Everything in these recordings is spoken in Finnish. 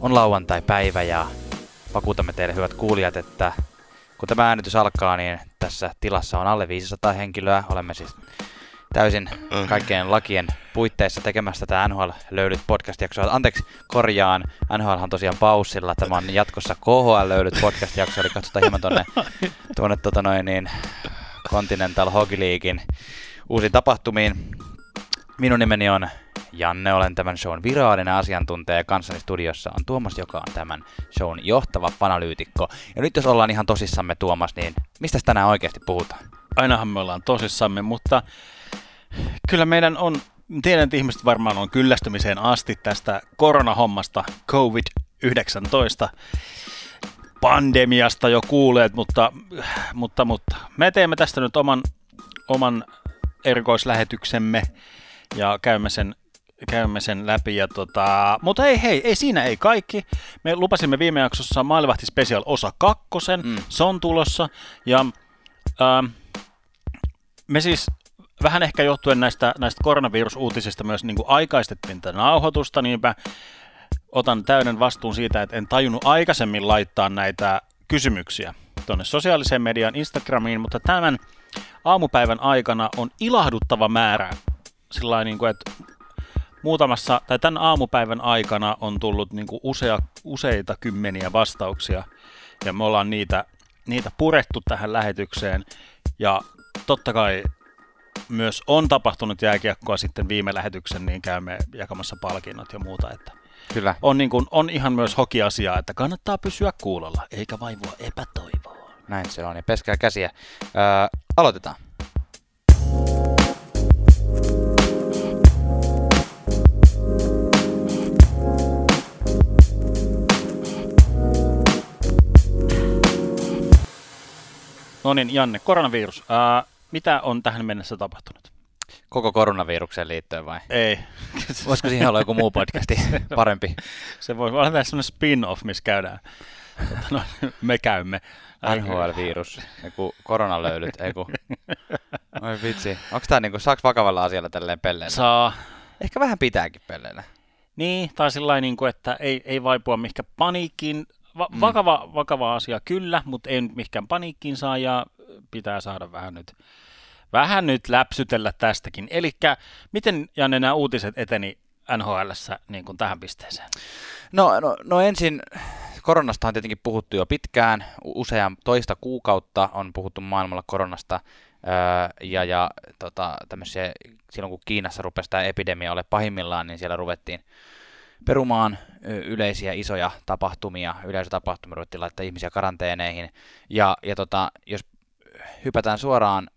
On lauantai-päivä ja vakuutamme teille hyvät kuulijat, että kun tämä äänitys alkaa, niin tässä tilassa on alle 500 henkilöä. Olemme siis täysin kaikkien lakien puitteissa tekemässä tätä NHL löydyt podcast-jaksoa. Anteeksi, korjaan. NHL on tosiaan paussilla. Tämä on jatkossa KHL löydyt podcast-jakso, eli katsotaan hieman tuonne, tuonne tota noin, niin, Continental Hockey Leaguein uusiin tapahtumiin. Minun nimeni on Janne, olen tämän shown virallinen asiantuntija ja kanssani studiossa on Tuomas, joka on tämän shown johtava fanalyytikko. Ja nyt jos ollaan ihan tosissamme Tuomas, niin mistä tänään oikeasti puhutaan? Ainahan me ollaan tosissamme, mutta kyllä meidän on, tiedän, että ihmiset varmaan on kyllästymiseen asti tästä koronahommasta, COVID-19 pandemiasta jo kuuleet, mutta, mutta, mutta me teemme tästä nyt oman, oman erikoislähetyksemme ja käymme sen, käymme sen läpi. Ja tota, mutta ei, hei, ei siinä ei kaikki. Me lupasimme viime jaksossa Maalivahti Special osa kakkosen, mm. se on tulossa. Ja ähm, me siis vähän ehkä johtuen näistä, näistä koronavirusuutisista myös niin kuin aikaistettiin tätä nauhoitusta, niinpä otan täyden vastuun siitä, että en tajunnut aikaisemmin laittaa näitä kysymyksiä tuonne sosiaaliseen mediaan, Instagramiin, mutta tämän aamupäivän aikana on ilahduttava määrä sillä niin kuin, että muutamassa, tai tämän aamupäivän aikana on tullut niin kuin usea, useita kymmeniä vastauksia, ja me ollaan niitä, niitä purettu tähän lähetykseen, ja totta kai myös on tapahtunut jääkiekkoa sitten viime lähetyksen, niin käymme jakamassa palkinnot ja muuta, että Kyllä. On, niin kuin, on ihan myös hokiasia, että kannattaa pysyä kuulolla, eikä vaivua epätoivoa. Näin se on, ja peskää käsiä. Öö, aloitetaan. No niin, Janne, koronavirus. Ää, mitä on tähän mennessä tapahtunut? Koko koronavirukseen liittyen vai? Ei. Voisiko siihen olla joku muu podcasti parempi? Se voi olla sellainen spin-off, missä käydään. No, me käymme. NHL-virus, joku koronalöylyt, ei kun... Oi vitsi. Onko tää niinku, saaks vakavalla asialla tälleen pelleillä? Saa. Ehkä vähän pitääkin pelleillä. Niin, tai sillä niin kuin, että ei, ei vaipua mihinkä paniikkiin. Va- mm. vakava, vakava asia kyllä, mutta ei nyt mihinkään paniikkiin saa ja pitää saada vähän nyt, vähän nyt läpsytellä tästäkin. Eli miten Janne nämä uutiset eteni NHLssä niin kuin tähän pisteeseen? No, no, no ensin koronasta on tietenkin puhuttu jo pitkään, usean toista kuukautta on puhuttu maailmalla koronasta, öö, ja, ja tota, silloin kun Kiinassa rupesi tämä epidemia ole pahimmillaan, niin siellä ruvettiin perumaan yleisiä isoja tapahtumia, yleisötapahtumia, ruvettiin laittaa ihmisiä karanteeneihin, ja, ja tota, jos hypätään suoraan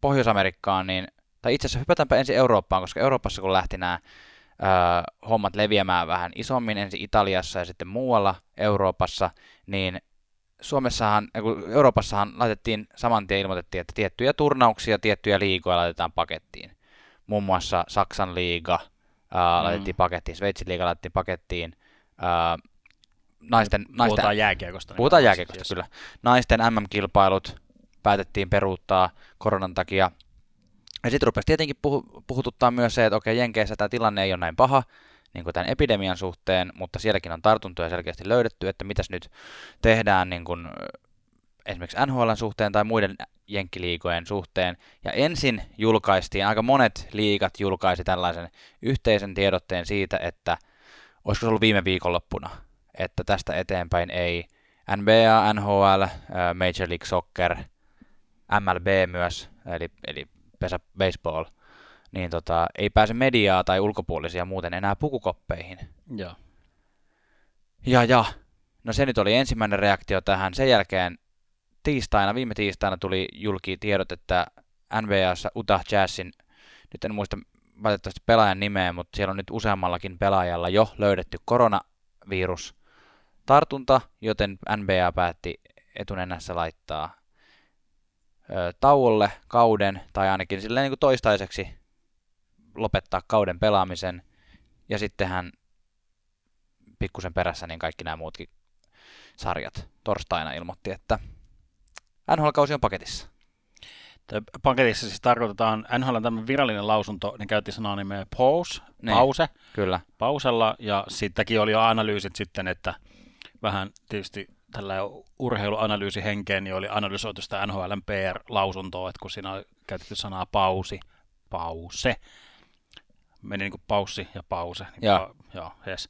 Pohjois-Amerikkaan, niin, tai itse asiassa hypätäänpä ensin Eurooppaan, koska Euroopassa kun lähti nämä ö, hommat leviämään vähän isommin, ensin Italiassa ja sitten muualla Euroopassa, niin Suomessahan, Euroopassahan laitettiin saman tien ilmoitettiin, että tiettyjä turnauksia, tiettyjä liigoja laitetaan pakettiin. Muun muassa Saksan liiga ää, mm. laitettiin pakettiin, Sveitsin liiga laitettiin pakettiin, naisten, puhutaan naisten, jääkiekosta. Puhutaan jääkiekosta, kyllä. Naisten MM-kilpailut päätettiin peruuttaa koronan takia. Ja sitten rupesi tietenkin puhu, puhututtaa myös se, että okei, Jenkeissä tämä tilanne ei ole näin paha, niin kuin tämän epidemian suhteen, mutta sielläkin on tartuntoja selkeästi löydetty, että mitäs nyt tehdään niin kuin esimerkiksi NHLn suhteen tai muiden jenkkiliigojen suhteen. Ja ensin julkaistiin, aika monet liigat julkaisi tällaisen yhteisen tiedotteen siitä, että olisiko se ollut viime viikonloppuna, että tästä eteenpäin ei NBA, NHL, Major League Soccer, MLB myös, eli, eli pesä baseball, niin tota, ei pääse mediaa tai ulkopuolisia muuten enää pukukoppeihin. Joo. Ja, ja. No se nyt oli ensimmäinen reaktio tähän. Sen jälkeen tiistaina, viime tiistaina tuli julki tiedot, että NBAssa Utah Jazzin, nyt en muista valitettavasti pelaajan nimeä, mutta siellä on nyt useammallakin pelaajalla jo löydetty koronavirus tartunta, joten NBA päätti etunenässä laittaa ö, tauolle kauden, tai ainakin silleen niin kuin toistaiseksi lopettaa kauden pelaamisen, ja sitten hän pikkusen perässä niin kaikki nämä muutkin sarjat torstaina ilmoitti, että NHL-kausi on paketissa. paketissa siis tarkoitetaan, NHL on tämmöinen virallinen lausunto, niin käytti sanaa nimeä pause, Niin. pause, Kyllä. pausella, ja sittenkin oli jo analyysit sitten, että vähän tietysti tällä urheiluanalyysi henkeen, niin oli analysoitu sitä NHLn PR-lausuntoa, että kun siinä on käytetty sanaa pausi, pause, meni niin kuin paussi ja pause. Niin Joo. Pa- joo, yes.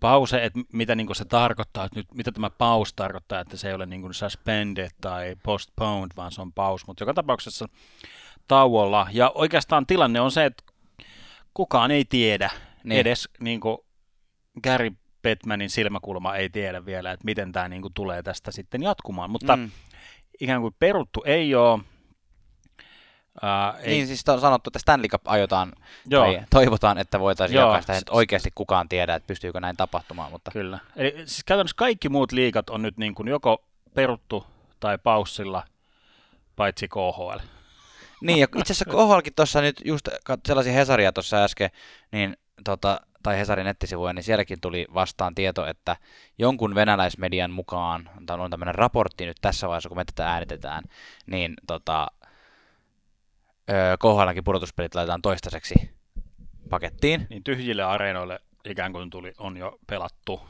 Pause, että mitä niin se tarkoittaa, että nyt, mitä tämä pause tarkoittaa, että se ei ole niin suspended tai postponed, vaan se on pause, mutta joka tapauksessa tauolla. Ja oikeastaan tilanne on se, että kukaan ei tiedä, Niin. edes niin kuin Gary Bettmanin silmäkulma ei tiedä vielä, että miten tämä niin kuin tulee tästä sitten jatkumaan, mutta. Mm. ikään kuin peruttu ei ole. Ää, ei, Niin siis on sanottu, että Stanley Cup aiotaan, joo, tai toivotaan, että voitaisiin Joo. jakaa sitä, että oikeasti kukaan tiedä, että pystyykö näin tapahtumaan, mutta Kyllä. Eli siis käytännössä kaikki muut liigat on nyt niin kuin joko peruttu tai paussilla, paitsi KHL. Niin, ja itse asiassa KHLkin tuossa nyt just sellaisia Hesaria tuossa äsken, niin tota, tai Hesarin nettisivuja, niin sielläkin tuli vastaan tieto, että jonkun venäläismedian mukaan, tämä on tämmöinen raportti nyt tässä vaiheessa, kun me tätä äänitetään, niin tota, KHLkin pudotuspelit laitetaan toistaiseksi pakettiin. Niin tyhjille areenoille ikään kuin tuli, on jo pelattu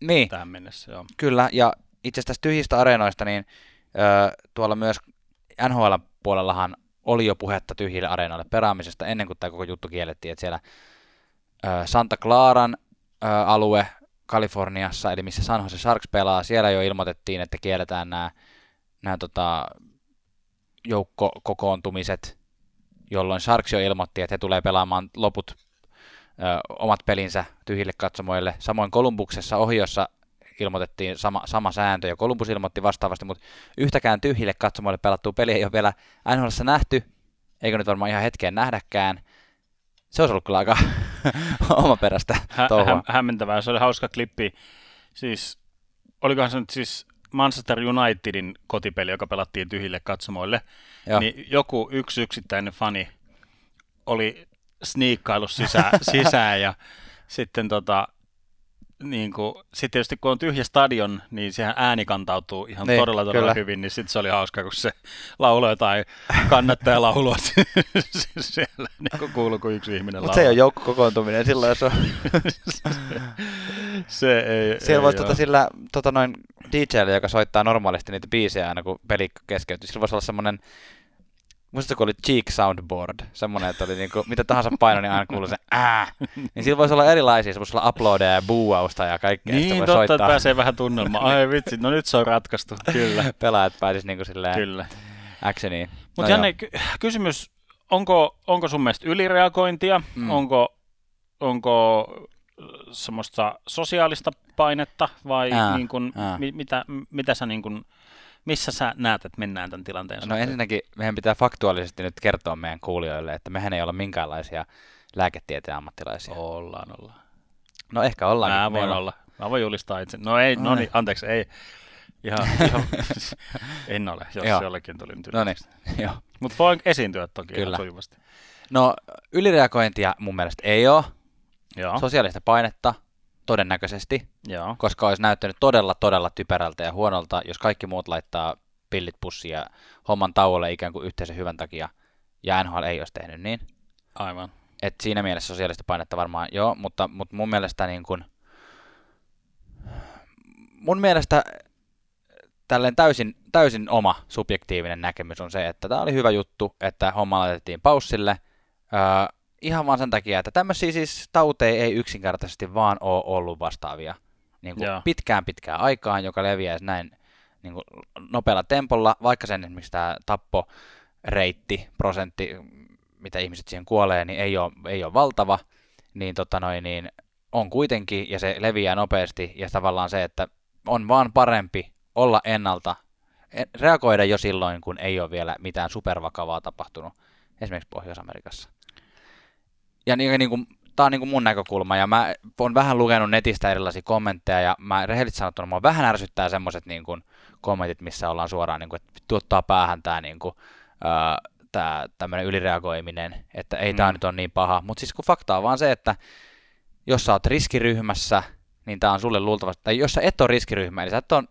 Niin, tähän mennessä. Joo. Kyllä, ja itse asiassa tästä tyhjistä areenoista, niin ö, tuolla myös NHL-puolellahan oli jo puhetta tyhjille areenoille peraamisesta ennen kuin tämä koko juttu kiellettiin, että siellä ö, Santa Claran ö, alue Kaliforniassa, eli missä San Jose Sharks pelaa, siellä jo ilmoitettiin, että kielletään nämä, nämä tota, joukkokokoontumiset, jolloin Sharks jo ilmoitti, että he tulee pelaamaan loput ö, omat pelinsä tyhjille katsomoille. Samoin Kolumbuksessa Ohiossa ilmoitettiin sama, sama sääntö, ja Columbus ilmoitti vastaavasti, mutta yhtäkään tyhjille katsomoille pelattua peliä ei ole vielä NHLssä nähty, eikö nyt varmaan ihan hetkeen nähdäkään. Se olisi ollut kyllä aika omaperäistä Hä- touhua. hä- hämmentävää, se oli hauska klippi. Siis, olikohan se nyt siis Manchester Unitedin kotipeli, joka pelattiin tyhjille katsomoille, Joo. niin joku yksi yksittäinen fani oli sniikkaillut sisään, sisään ja sitten tota, niin kuin, sit tietysti kun on tyhjä stadion, niin sehän ääni kantautuu ihan Niin, todella todella kyllä. hyvin, niin sitten se oli hauska, kun se lauloi jotain kannattajalaulua siellä, niin kuin kuuluu, kun yksi ihminen Mutta se ei ole laulaa. joukko kokoontuminen, silloin jos on... se ei, Siellä ei voisi tota sillä tota noin DJlle, joka soittaa normaalisti niitä biisejä aina kun peli keskeytyy, sillä voisi olla semmoinen Muistatko, kun oli cheek soundboard, semmoinen, että oli niinku, mitä tahansa paino, niin aina kuuluu se ää. Niin sillä voisi olla erilaisia, se voisi olla uploadeja ja buuausta ja kaikkea. Niin, totta, soittaa. että pääsee vähän tunnelmaan. Ai vitsi, no nyt se on ratkaistu, kyllä. Pelaajat pääsis niinku silleen kyllä. actioniin. Mutta No Janne, ky- kysymys, onko, onko sun mielestä ylireagointia, Mm. onko, onko semmoista sosiaalista painetta vai Ää, niin kun, ää. mi, mitä, mitä sä niin kun, missä sä näet, että mennään tämän tilanteen No suhteen? ensinnäkin meidän pitää faktuaalisesti nyt kertoa meidän kuulijoille, että mehän ei olla minkäänlaisia lääketieteen ammattilaisia. Ollaan, ollaan. No ehkä ollaan. Mä voin olla. Mä voin julistaa itse. No ei, no niin, anteeksi, ei. Ihan, ihan en ole, jos Joo. jollekin tuli nyt No niin, joo. Mutta voin esiintyä toki Kyllä. ihan sujuvasti. No ylireagointia mun mielestä ei ole. Joo, Sosiaalista painetta todennäköisesti, joo. koska olisi näyttänyt todella todella typerältä ja huonolta, jos kaikki muut laittaa pillit pussiin ja homman tauolle ikään kuin yhteisen hyvän takia, ja NHL ei olisi tehnyt niin. Aivan. Et siinä mielessä sosiaalista painetta varmaan joo, mutta, mutta mun mielestä niin kun, mun mielestä tälleen täysin, täysin oma subjektiivinen näkemys on se, että tämä oli hyvä juttu, että homma laitettiin paussille. Öö, ihan vaan sen takia, että tämmöisiä siis tauteja ei yksinkertaisesti vaan ole ollut vastaavia niin kuin Joo. pitkään pitkään aikaan, joka leviäisi näin niin kuin nopealla tempolla, vaikka sen esimerkiksi tämä tapporeitti, prosentti, mitä ihmiset siihen kuolee, niin ei ole, ei ole valtava, niin, tota noin, niin on kuitenkin, ja se leviää nopeasti, ja tavallaan se, että on vaan parempi olla ennalta, e- reagoida jo silloin, kun ei ole vielä mitään supervakavaa tapahtunut, esimerkiksi Pohjois-Amerikassa. Ja niin, niin kuin, tämä on niin kuin mun näkökulma, ja mä oon vähän lukenut netistä erilaisia kommentteja, ja mä rehellisesti sanottuna, mua vähän ärsyttää semmoiset niin kuin, kommentit, missä ollaan suoraan, niin kuin, että tuottaa päähän tämä niin kuin, ää, tää, tämmöinen ylireagoiminen, että ei mm. tämä nyt ole niin paha. Mutta siis kun fakta on vaan se, että jos sä oot riskiryhmässä, niin tämä on sulle luultavasti, tai jos sä et ole riskiryhmä, eli sä et ole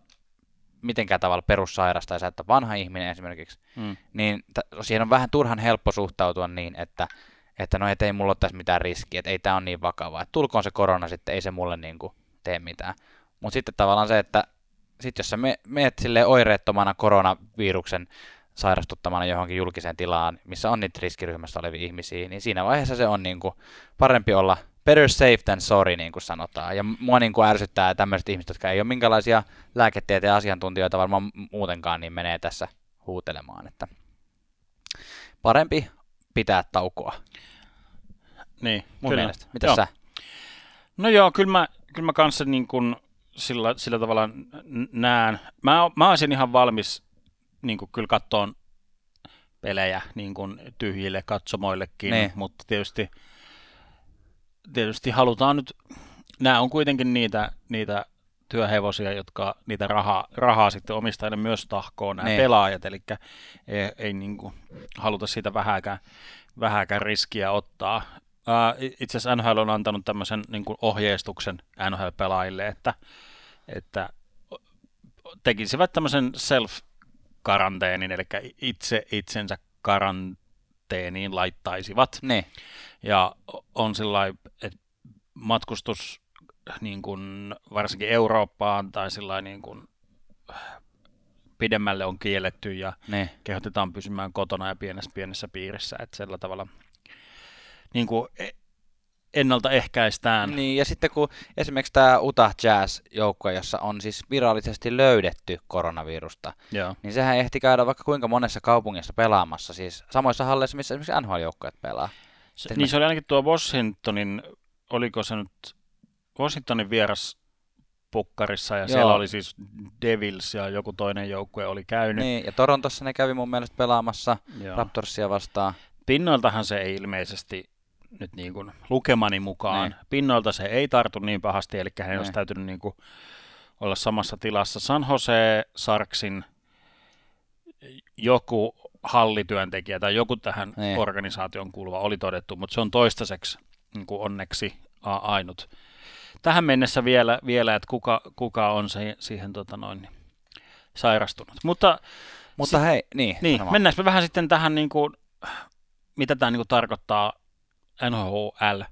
mitenkään tavalla perussairasta ja sä et ole vanha ihminen esimerkiksi, Mm. niin t- siihen on vähän turhan helppo suhtautua niin, että, että no et ei mulla ole tässä mitään riskiä, että ei tämä ole niin vakavaa, että tulkoon se korona sitten, ei se mulle niin kuin tee mitään. Mutta sitten tavallaan se, että sit jos sä me, meet silleen oireettomana koronaviruksen sairastuttamana johonkin julkiseen tilaan, missä on niitä riskiryhmässä olevia ihmisiä, niin siinä vaiheessa se on niin kuin parempi olla better safe than sorry, niin kuin sanotaan. Ja mua niin kuin ärsyttää tämmöiset ihmiset, jotka ei ole minkälaisia lääketieteen asiantuntijoita varmaan muutenkaan, niin menee tässä huutelemaan, että parempi pitää taukoa, Niin, mun kyllä. mielestä. Mitä sä? No joo, kyllä mä, kyllä mä kanssa niin kuin sillä, sillä tavalla näen. Mä, mä olisin ihan valmis niin kuin kyllä kattoon pelejä niin kuin tyhjille katsomoillekin, Niin. mutta tietysti, tietysti halutaan nyt, nämä on kuitenkin niitä, niitä työhevosia, jotka niitä rahaa, rahaa sitten omistajille myös tahkoo nämä Niin. pelaajat, eli ei, ei niin kuin haluta siitä vähäkään, vähäkään riskiä ottaa. I- itse asiassa NHL on antanut tämmöisen niin kuin ohjeistuksen NHL-pelaajille, että, että tekisivät tämmöisen self-karanteenin, eli itse itsensä karanteeniin laittaisivat. Niin, Ja on sillä että matkustus niin kuin, varsinkin Eurooppaan tai sillä niin kuin, pidemmälle on kielletty ja niin. kehotetaan pysymään kotona ja pienessä pienessä piirissä, että sillä tavalla niin kuin e- ennaltaehkäistään. Niin, ja sitten kun esimerkiksi tämä Utah Jazz-joukkue, jossa on siis virallisesti löydetty koronavirusta, Joo. niin sehän ehti käydä vaikka kuinka monessa kaupungissa pelaamassa, siis samoissa halleissa, missä esimerkiksi NHL-joukkueet pelaa. Se, Sitten niin mä- se oli ainakin tuo Washingtonin, oliko se nyt Washingtonin vieras pukkarissa ja Joo. siellä oli siis Devils ja joku toinen joukkue oli käynyt. Niin, ja Torontossa ne kävi mun mielestä pelaamassa Joo. Raptorsia vastaan. Pinnoiltahan se ei ilmeisesti nyt niin kuin lukemani mukaan, Niin. pinnoilta se ei tartu niin pahasti, eli hän Niin. olisi täytynyt niin kuin olla samassa tilassa. San Jose Sarksin joku hallityöntekijä tai joku tähän Niin. organisaation kuuluva oli todettu, mutta se on toistaiseksi niin kuin onneksi ainut. Tähän mennessä vielä, vielä että kuka, kuka on se, siihen tota noin, niin, sairastunut. Mutta Mutta hei, niin, niin, sano vaan. mennään me vähän sitten tähän, niin kuin, mitä tämä niin kuin tarkoittaa NHL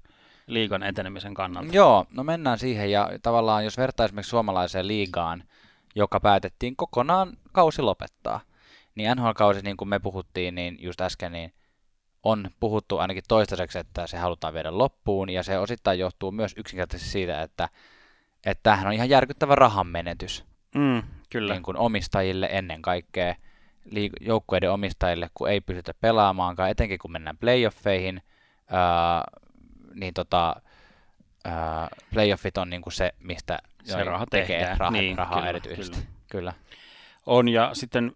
liigan etenemisen kannalta. Joo, no mennään siihen ja tavallaan jos vertaa esimerkiksi suomalaiseen liigaan, joka päätettiin kokonaan kausi lopettaa, niin NHL-kausi, niin kuin me puhuttiin niin just äsken, niin on puhuttu ainakin toistaiseksi, että se halutaan viedä loppuun, ja se osittain johtuu myös yksinkertaisesti siitä, että että tämähän on ihan järkyttävä rahan menetys Mm, kyllä. niin kuin omistajille ennen kaikkea, liik- joukkueiden omistajille, kun ei pystytä pelaamaankaan, etenkin kun mennään playoffeihin, ää, niin tota, ää, playoffit on niin kuin se, mistä Se raha tekee tehdään. rahaa, Niin, rahaa kyllä, erityisesti. kyllä. Kyllä. On, ja sitten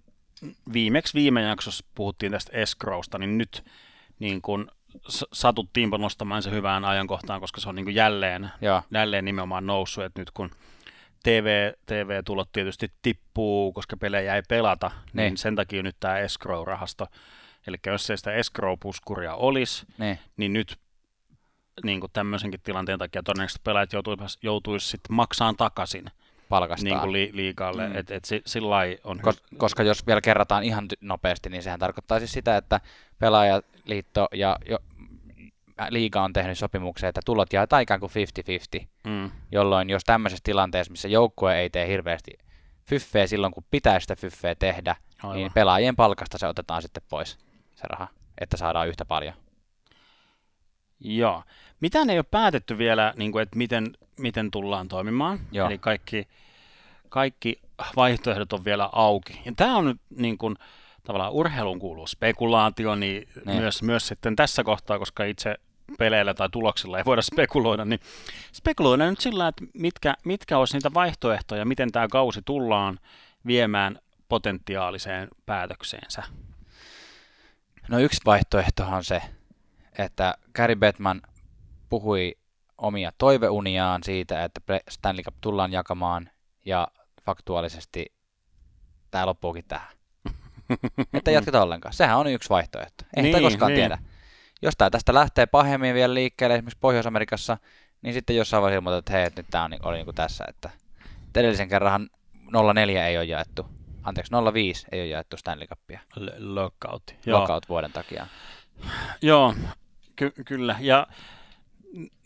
viimeksi viime jaksossa puhuttiin tästä escrowsta, niin nyt niin kuin satuttiinpa nostamaan se hyvään ajankohtaan, koska se on niin kuin jälleen, Joo, jälleen nimenomaan noussut, että nyt kun TV, TV-tulot tietysti tippuu, koska pelejä ei pelata, niin, Niin. niin sen takia nyt tämä escrow-rahasto, eli jos ei sitä escrow-puskuria olisi, niin, niin nyt niin kuin tämmöisenkin tilanteen takia todennäköisesti pelaajat joutuisi, joutuisi sitten maksamaan takaisin palkastaan. niin kuin li, liikalle, Mm. että et si- sillä lailla on Kos- koska jos vielä kerrataan ihan nopeasti, niin sehän tarkoittaa siis sitä, että pelaajaliitto ja jo, liiga on tehnyt sopimuksen, että tulot jaetaan ikään kuin 50-50. mm, jolloin jos tämmöisessä tilanteessa, missä joukkue ei tee hirveästi fyffeä silloin, kun pitää sitä fyffeä tehdä, aivan. niin pelaajien palkasta se otetaan sitten pois, se raha, että saadaan yhtä paljon. Joo. Mitään ei ole päätetty vielä, niin kuin, että miten, miten tullaan toimimaan. Joo. Eli kaikki, kaikki vaihtoehdot on vielä auki. Ja tämä on nyt niin kuin, tavallaan urheiluun kuuluu spekulaatio, niin, Niin. Myös, myös sitten tässä kohtaa, koska itse peleillä tai tuloksilla ei voida spekuloida, niin spekuloidaan nyt sillä, että mitkä, mitkä olisi niitä vaihtoehtoja, miten tämä kausi tullaan viemään potentiaaliseen päätökseensä. No yksi vaihtoehto on se, että Gary Bettman puhui omia toiveuniaan siitä, että Stanley Cup tullaan jakamaan, ja faktuaalisesti tämä loppuukin tähän. Että ei jatketa ollenkaan. Sehän on yksi vaihtoehto. Ei niin, koskaan niin. tiedä. Jos tämä tästä lähtee pahemmin vielä liikkeelle, esimerkiksi Pohjois-Amerikassa, niin sitten jossain vaiheessa ilmoitetaan, että hei, että nyt tämä oli niin kuin tässä. Että että edellisen kerran 04 ei ole jaettu, anteeksi 05 ei ole jaettu Stanley Cupia. L- lockout. Joo. Lockout vuoden takia. Joo, ky- kyllä. Ja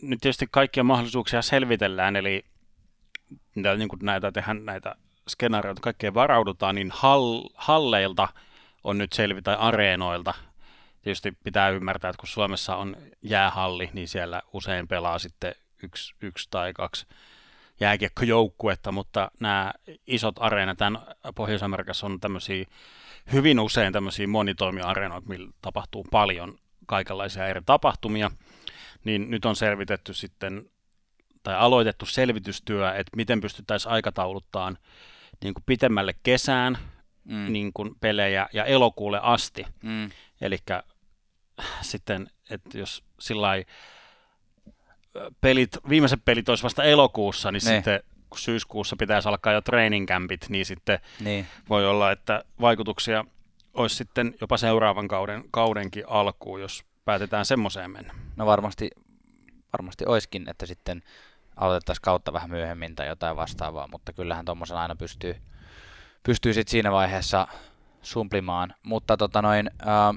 nyt tietysti kaikkia mahdollisuuksia selvitellään, eli niin kuin näitä tehdään näitä skenaarioita, kaikkeen varaudutaan, niin hall- halleilta on nyt selvitä areenoilta. Tietysti pitää ymmärtää, että kun Suomessa on jäähalli, niin siellä usein pelaa sitten yksi, yksi tai kaksi jääkiekkojoukkuetta, mutta nämä isot areenat tämän Pohjois-Amerikassa on tämmöisiä hyvin usein tämmöisiä monitoimiareenoita, millä tapahtuu paljon kaikenlaisia eri tapahtumia, niin nyt on selvitetty sitten tai aloitettu selvitystyö, että miten pystyttäisiin aikatauluttaan niin kuin pitemmälle kesään mm. niin kuin pelejä ja elokuulle asti. Mm. Eli sitten, että jos sillä pelit, viimeiset pelit olisi vasta elokuussa, niin ne. sitten kun syyskuussa pitäisi alkaa jo training campit, niin sitten niin. voi olla, että vaikutuksia olisi sitten jopa seuraavan kauden, kaudenkin alkuun, jos päätetään semmoiseen mennä. No varmasti, varmasti olisikin, että sitten aloitettaisiin kautta vähän myöhemmin tai jotain vastaavaa, mutta kyllähän tuommoisen aina pystyy, pystyy sitten siinä vaiheessa sumplimaan. Mutta tota noin, ää,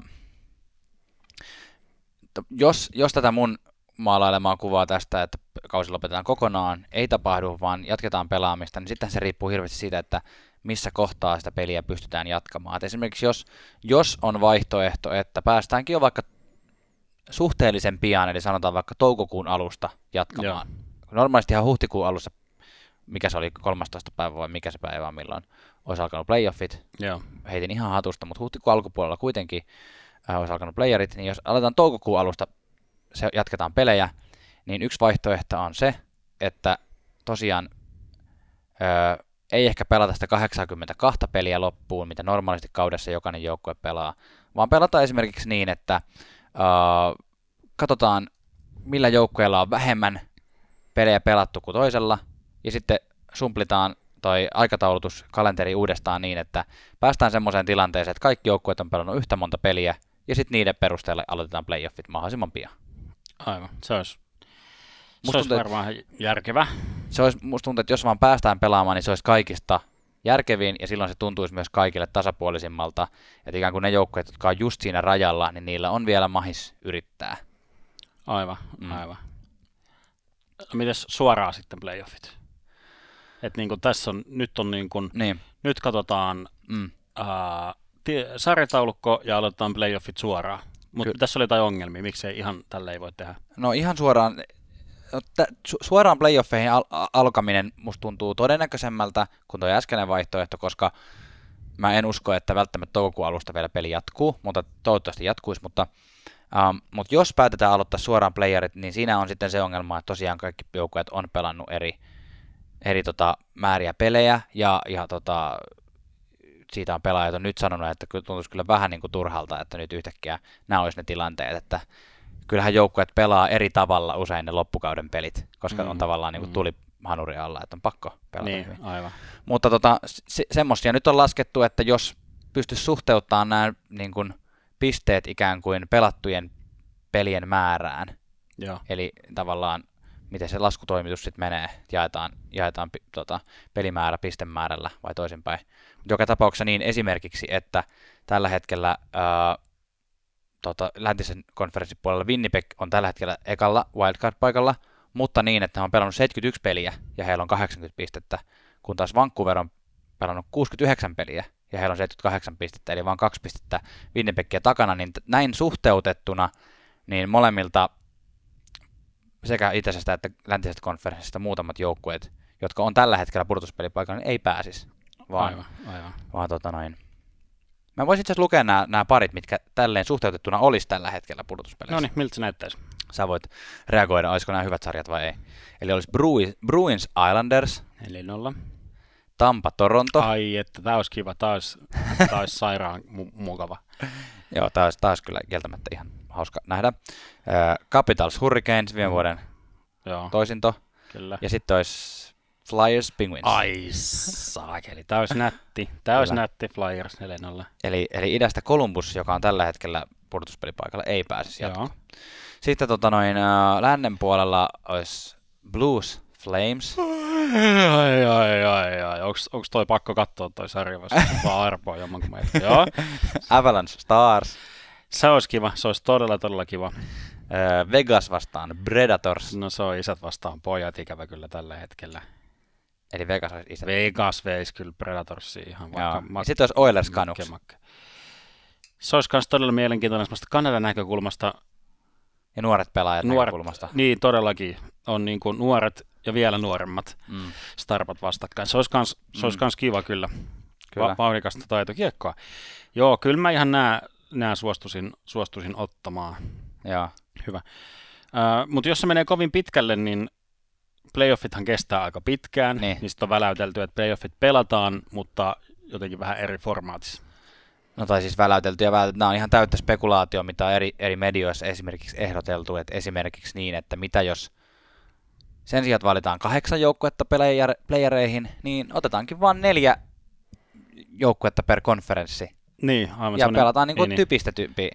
jos, jos tätä mun maalailemaan kuvaa tästä, että kausi lopetetaan kokonaan, ei tapahdu, vaan jatketaan pelaamista, niin sitten se riippuu hirveästi siitä, että missä kohtaa sitä peliä pystytään jatkamaan. Et esimerkiksi jos, jos on vaihtoehto, että päästäänkin jo vaikka suhteellisen pian, eli sanotaan vaikka toukokuun alusta jatkamaan. Joo. Normaalisti ihan huhtikuun alussa, mikä se oli, 13. päivä vai mikä se päivä on milloin, olisi alkanut playoffit. Joo. Heitin ihan hatusta, mutta huhtikuun alkupuolella kuitenkin äh, olisi alkanut playerit, niin jos aletaan toukokuun alusta se jatketaan pelejä, niin yksi vaihtoehto on se, että tosiaan öö, ei ehkä pelata sitä 82 peliä loppuun, mitä normaalisti kaudessa jokainen joukkue pelaa, vaan pelataan esimerkiksi niin, että öö, katsotaan, millä joukkueella on vähemmän pelejä pelattu kuin toisella, ja sitten sumplitaan toi aikataulutus kalenteri uudestaan niin, että päästään semmoiseen tilanteeseen, että kaikki joukkueet on pelannut yhtä monta peliä, ja sitten niiden perusteella aloitetaan playoffit mahdollisimman pian. Aivan, se olisi, se olisi varmaan järkevä. Se olisi, musta tuntuu, että jos vaan päästään pelaamaan, niin se olisi kaikista järkevin, ja silloin se tuntuisi myös kaikille tasapuolisimmalta, että ikään kuin ne joukkueet, jotka on just siinä rajalla, niin niillä on vielä mahis yrittää. Aivan, mm. aivan. No, mites suoraan sitten playoffit? Et niin kuin tässä on, nyt on niin kuin, niin. nyt katsotaan mm. ää, sarjataulukko ja aloitetaan playoffit suoraan. Mutta tässä oli jotain ongelmia, miksei ihan tällä ei voi tehdä? No ihan suoraan, no, suoraan playoffeihin al- alkaminen musta tuntuu todennäköisemmältä kuin tuo äskeinen vaihtoehto, koska mä en usko, että välttämättä toukokuun alusta vielä peli jatkuu, mutta toivottavasti jatkuisi, mutta Um, mutta jos päätetään aloittaa suoraan playerit, niin siinä on sitten se ongelma, että tosiaan kaikki joukkueet on pelannut eri, eri tota, määriä pelejä, ja, ja tota, siitä on pelaajat on nyt sanonut, että tuntuisi kyllä vähän niin kuin turhalta, että nyt yhtäkkiä nämä olisi ne tilanteet, että kyllähän joukkueet pelaa eri tavalla usein ne loppukauden pelit, koska mm, on tavallaan niin kuin mm. tuli hanuri alla, että on pakko pelata niin, hyvin. Aivan. Mutta tota, se, semmoisia nyt on laskettu, että jos pystyisi suhteuttamaan nämä niin kuin, pisteet ikään kuin pelattujen pelien määrään, Joo. eli tavallaan miten se laskutoimitus sitten menee, jaetaan, jaetaan tota, pelimäärä pistemäärällä vai toisinpäin. Joka tapauksessa niin esimerkiksi, että tällä hetkellä ää, tota, läntisen konferenssin puolella Winnipeg on tällä hetkellä ekalla wildcard-paikalla, mutta niin, että he on pelannut 71 peliä ja heillä on 80 pistettä, kun taas Vancouver on pelannut 69 peliä ja heillä on 78 pistettä, eli vain kaksi pistettä Winnipegia takana, niin näin suhteutettuna niin molemmilta sekä itäisestä että läntisestä konferenssista muutamat joukkueet, jotka on tällä hetkellä pudotuspelipaikalla, niin ei pääsisi. Vaan, aivan, aivan. vaan tota noin. Mä voisin itse lukea nämä, nämä parit, mitkä tälleen suhteutettuna olisi tällä hetkellä pudotuspeleissä. No niin, miltä se näyttäisi? Sä voit reagoida, olisiko nämä hyvät sarjat vai ei. Eli olisi Bruins Islanders. Eli nolla. Tampa Toronto. Ai, että tämä olisi kiva, taas, taas sairaan mu- mukava. Joo, taas, taas kyllä kieltämättä ihan hauska nähdä. Uh, Capitals Hurricanes viime mm. vuoden Joo. toisinto. Kyllä. Ja sitten olisi Flyers Penguins. Ai saakeli, tämä olisi nätti. Tämä olisi nätti Flyers 4-0. Eli, eli idästä Columbus, joka on tällä hetkellä pudotuspelipaikalla, ei pääsisi jatkoon. Sitten tota noin, uh, lännen puolella olisi Blues Flames. Ai, ai, ai, ai. Onks, onks toi pakko katsoa toi sarja vai vaan arpoa jomman kun Joo. Avalanche Stars. Se olisi kiva, se olisi todella, todella kiva. Öö, Vegas vastaan Predators. No se on isät vastaan pojat ikävä kyllä tällä hetkellä. Eli Vegas olisi isä. Vegas veisi kyllä Predatorsia ihan vaikka. Mak- Sitten olisi Oilers Canucks. Se olisi myös todella mielenkiintoinen semmoista Kanadan näkökulmasta. Ja nuoret pelaajat nuoret, näkökulmasta. Niin, todellakin. On niin kuin nuoret ja vielä nuoremmat mm. starpat vastakkain. Se olisi kans, se olisi mm. kans kiva kyllä. kyllä. Va- vauhdikasta taitokiekkoa. Joo, kyllä mä ihan nää, nää suostuisin, suostuisin ottamaan. Joo. Hyvä. Uh, Mutta jos se menee kovin pitkälle, niin playoffithan kestää aika pitkään. Niin. Niistä on väläytelty, että playoffit pelataan, mutta jotenkin vähän eri formaatissa. No tai siis väläytelty ja väläytelty. Nämä on ihan täyttä spekulaatio, mitä on eri, eri medioissa esimerkiksi ehdoteltu, että esimerkiksi niin, että mitä jos sen sijaan, että valitaan kahdeksan joukkuetta playereihin, niin otetaankin vain neljä joukkuetta per konferenssi. Niin, aivan Ja pelataan niin kuin niin, typistetympi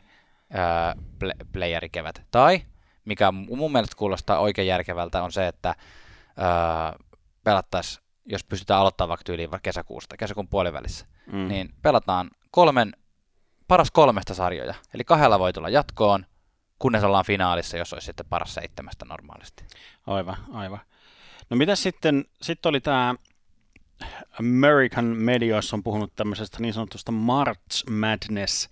öö, playerikevät. Tai, mikä mun mielestä kuulostaa oikein järkevältä, on se, että öö, pelattaisiin, jos pystytään aloittamaan vaikka tyyliin kesäkuusta, kesäkuun puolivälissä, mm. niin pelataan kolmen, paras kolmesta sarjoja. Eli kahdella voi tulla jatkoon, kunnes ollaan finaalissa, jos olisi sitten paras seitsemästä normaalisti. Aivan, aivan. No mitä sitten, sitten oli tämä American Medias on puhunut tämmöisestä niin sanotusta March Madness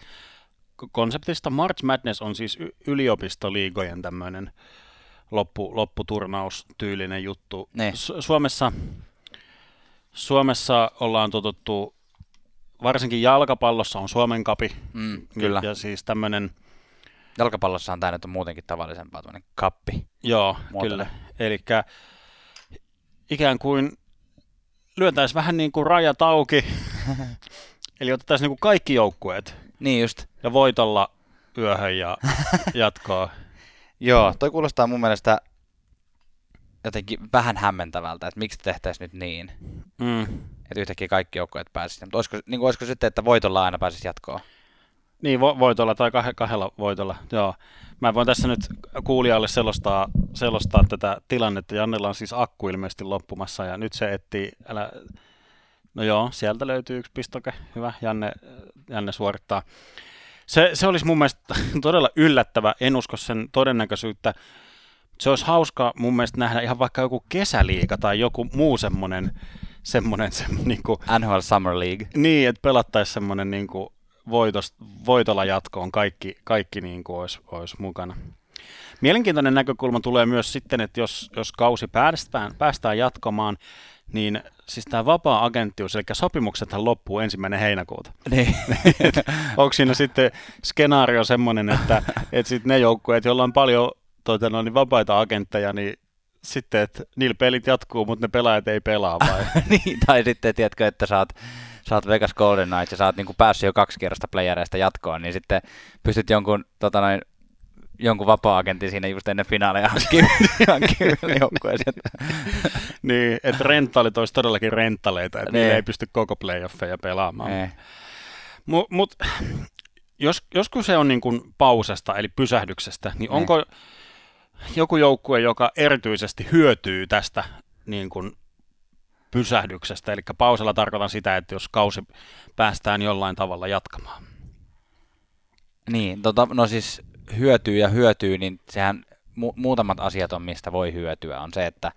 konseptista. March Madness on siis yliopistoliigojen tämmöinen loppu, lopputurnaus-tyylinen juttu. Ne. Su- Suomessa, Suomessa ollaan totuttu, varsinkin jalkapallossa on Suomen kapi. Mm, kyllä. Ja, ja siis tämmöinen... Jalkapallossahan tämä nyt on muutenkin tavallisempaa, tämmöinen kappi. Joo, muotoinen. kyllä. Eli ikään kuin lyötäisiin vähän niin kuin rajat auki. Eli otettaisiin niin kuin kaikki joukkueet. Niin just. Ja voitolla yöhön ja jatkoa. Joo, toi kuulostaa mun mielestä jotenkin vähän hämmentävältä, että miksi tehtäisiin nyt niin. Mm. Että yhtäkkiä kaikki joukkueet pääsisivät. Mutta olisiko, niin olisiko sitten, että voitolla aina pääsisi jatkoon? Niin, vo- voitolla tai kah- kahdella voitolla, joo. Mä voin tässä nyt kuulijalle selostaa, selostaa tätä tilannetta. Jannella on siis akku ilmeisesti loppumassa ja nyt se etsii, älä... no joo, sieltä löytyy yksi pistoke, hyvä, Janne, Janne suorittaa. Se, se olisi mun mielestä todella yllättävä, en usko sen todennäköisyyttä. Se olisi hauska mun mielestä nähdä ihan vaikka joku kesäliiga tai joku muu semmoinen, semmoinen, semmoinen niin kuin, NHL Summer League. Niin, että pelattaisiin semmoinen niin kuin, voitos, voitolla jatkoon kaikki, kaikki niin kuin olisi, olisi mukana. Mielenkiintoinen näkökulma tulee myös sitten, että jos, jos kausi päästään, päästään jatkamaan, niin siis tämä vapaa-agenttius, eli sopimuksethan loppuu ensimmäinen heinäkuuta. Niin. Onko siinä sitten skenaario semmoinen, että, että sitten ne joukkueet, joilla on paljon tuota, no, niin vapaita agentteja, niin sitten, että niillä pelit jatkuu, mutta ne pelaajat ei pelaa vai? niin, tai sitten, tiedätkö, että oot sä oot Vegas Golden Knights ja sä oot niinku päässyt jo kaksi kierrosta playereista jatkoon, niin sitten pystyt jonkun, tota noin, jonkun vapaa-agentin siinä just ennen finaaleja hankkimaan joukkueeseen. niin, että rentaalit olisi todellakin rentaleita, että niin. ei pysty koko playoffeja pelaamaan. Niin. Mut, mut jos, jos se on niin kuin pausesta, eli pysähdyksestä, niin, niin. onko joku joukkue, joka erityisesti hyötyy tästä niin kuin pysähdyksestä. Eli pausella tarkoitan sitä, että jos kausi päästään jollain tavalla jatkamaan. Niin, tota, no siis hyötyy ja hyötyy, niin sehän mu- muutamat asiat on, mistä voi hyötyä. On se, että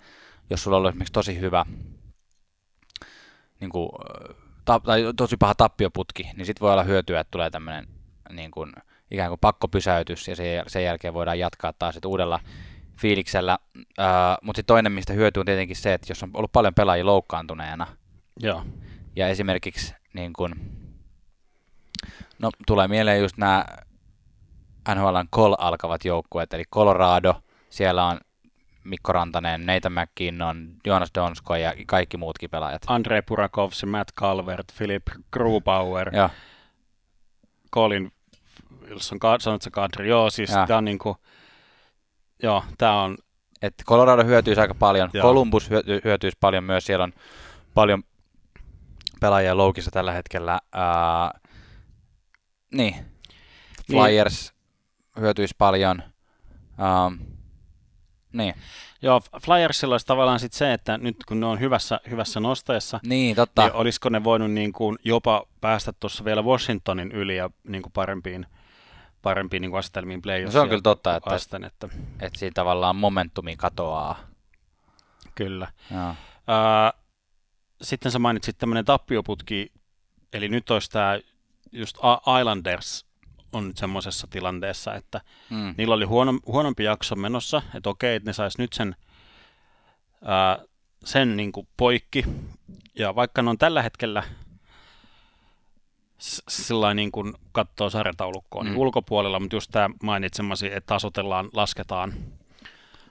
jos sulla on esimerkiksi tosi hyvä niin kuin, ta- tai tosi paha tappioputki, niin sitten voi olla hyötyä, että tulee tämmöinen niin kuin, ikään kuin pakkopysäytys ja sen, sen jälkeen voidaan jatkaa taas uudella fiiliksellä. Uh, Mutta sitten toinen, mistä hyötyy on tietenkin se, että jos on ollut paljon pelaajia loukkaantuneena, Joo. ja esimerkiksi niin kun, no, tulee mieleen just nämä NHLn kol alkavat joukkueet, eli Colorado, siellä on Mikko Rantanen, Nathan McKinnon, Jonas Donsko ja kaikki muutkin pelaajat. Andre Purakovs, Matt Calvert, Philip Grubauer, Joo. Colin Wilson, sanotko Kadri? Joo, siis tämä on niin kuin, Joo, tämä on... Että Colorado hyötyisi aika paljon, Joo. Columbus hyöty, hyötyisi paljon myös, siellä on paljon pelaajia loukissa tällä hetkellä. Uh, niin, Flyers niin. Hyötyisi paljon. Um, Niin, Joo, Flyersilla olisi tavallaan sit se, että nyt kun ne on hyvässä, hyvässä nostaessa, niin totta. niin olisiko ne voinut niin kuin jopa päästä tuossa vielä Washingtonin yli ja niin kuin parempiin, parempiin niin kuin asetelmiin No playoffia se on kyllä totta, että, vasten, että että siinä tavallaan momentumi katoaa. kyllä. Joo. Ää, sitten sä mainitsit tämmöinen tappioputki, eli nyt olisi tämä just Islanders on nyt semmoisessa tilanteessa, että Mm. niillä oli huono, huonompi jakso menossa, että okei, että ne sais nyt sen, ää, sen niin kuin poikki, ja vaikka ne on tällä hetkellä sillä niin kuin katsoo sarjataulukkoa, mm. Mm. niin ulkopuolella, mutta just tämä mainitsemasi, että tasotellaan, lasketaan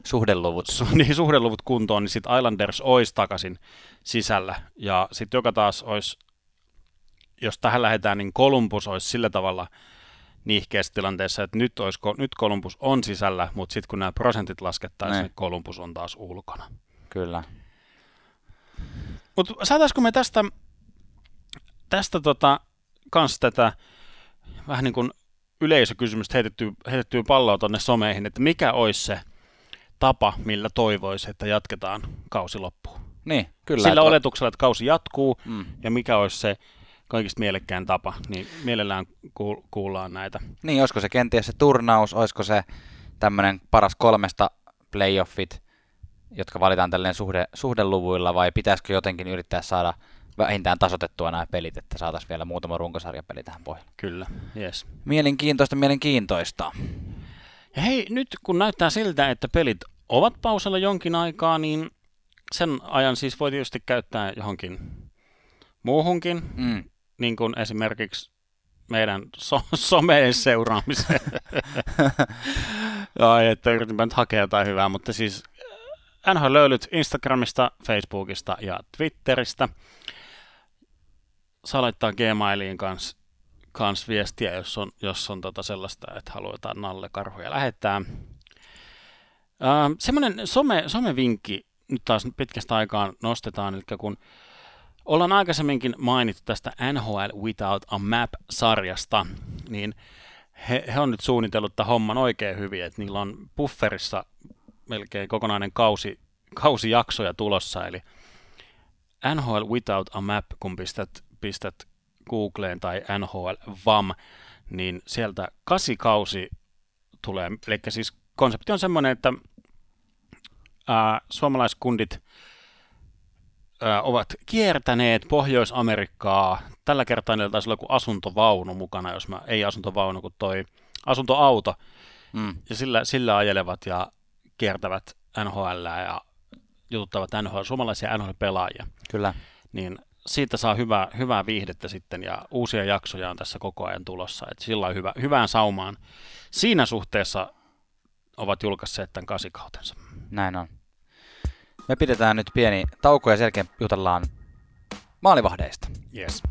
Suhdeluvut. su- niin suhdeluvut kuntoon, niin sitten Islanders olisi takaisin sisällä. Ja sitten joka taas olisi, jos tähän lähdetään, niin Columbus olisi sillä tavalla niihkeässä tilanteessa, että nyt, olisi, nyt Columbus on sisällä, mutta sitten kun nämä prosentit laskettaisiin, niin Columbus on taas ulkona. Kyllä. Mutta saataisiko me tästä, tästä tota, kans tätä vähän niin kuin yleisökysymystä heitettyä, heitettyä palloa tuonne someihin, että mikä olisi se tapa, millä toivoisi, että jatketaan kausi loppuun? Niin, kyllä. Sillä että- oletuksella, että kausi jatkuu Mm. ja mikä olisi se kaikista mielekkään tapa, niin mielellään kuul- kuullaan näitä. Niin, olisiko se kenties se turnaus, olisiko se tämmöinen paras kolmesta playoffit, jotka valitaan tälleen suhde, suhdeluvuilla, vai pitäisikö jotenkin yrittää saada vähintään tasotettua nämä pelit, että saataisiin vielä muutama runkosarjapeli tähän pohjalle. Kyllä, yes. Mielenkiintoista, mielenkiintoista. Ja hei, nyt kun näyttää siltä, että pelit ovat pausalla jonkin aikaa, niin sen ajan siis voi tietysti käyttää johonkin muuhunkin, Mm. Niin kuin esimerkiksi meidän so- someen seuraamiseen. Ai, että yritinpä nyt hakea jotain hyvää, mutta siis NHL löylyt Instagramista, Facebookista ja Twitteristä. Saa laittaa Gmailiin kanssa kans viestiä, jos on, jos on tota sellaista, että haluaa jotain nallekarhuja lähettää. Ähm, semmoinen some, somevinkki nyt taas pitkästä aikaa nostetaan, eli kun ollaan aikaisemminkin mainittu tästä NHL Without a Map-sarjasta, niin he, he on nyt suunnitellut tämän homman oikein hyvin, että niillä on bufferissa melkein kokonainen kausi, kausijaksoja tulossa, eli NHL Without a Map, kun pistät, pistät Googleen tai NHL VAM, niin sieltä kasikausi tulee. Eli siis konsepti on semmoinen, että ää, suomalaiskundit ovat kiertäneet Pohjois-Amerikkaa. Tällä kertaa niillä taisi olla joku asuntovaunu mukana, jos mä, ei asuntovaunu, kun toi asuntoauto. Mm. Ja sillä, sillä ajelevat ja kiertävät NHL ja jututtavat NHL, suomalaisia NHL-pelaajia. Kyllä. Niin siitä saa hyvää, hyvää viihdettä sitten ja uusia jaksoja on tässä koko ajan tulossa. Et sillä on hyvä, hyvään saumaan. Siinä suhteessa ovat julkaisseet tämän kasikautensa. Näin on. Me pidetään nyt pieni tauko ja sen jälkeen jutellaan maalivahdeista. Yes.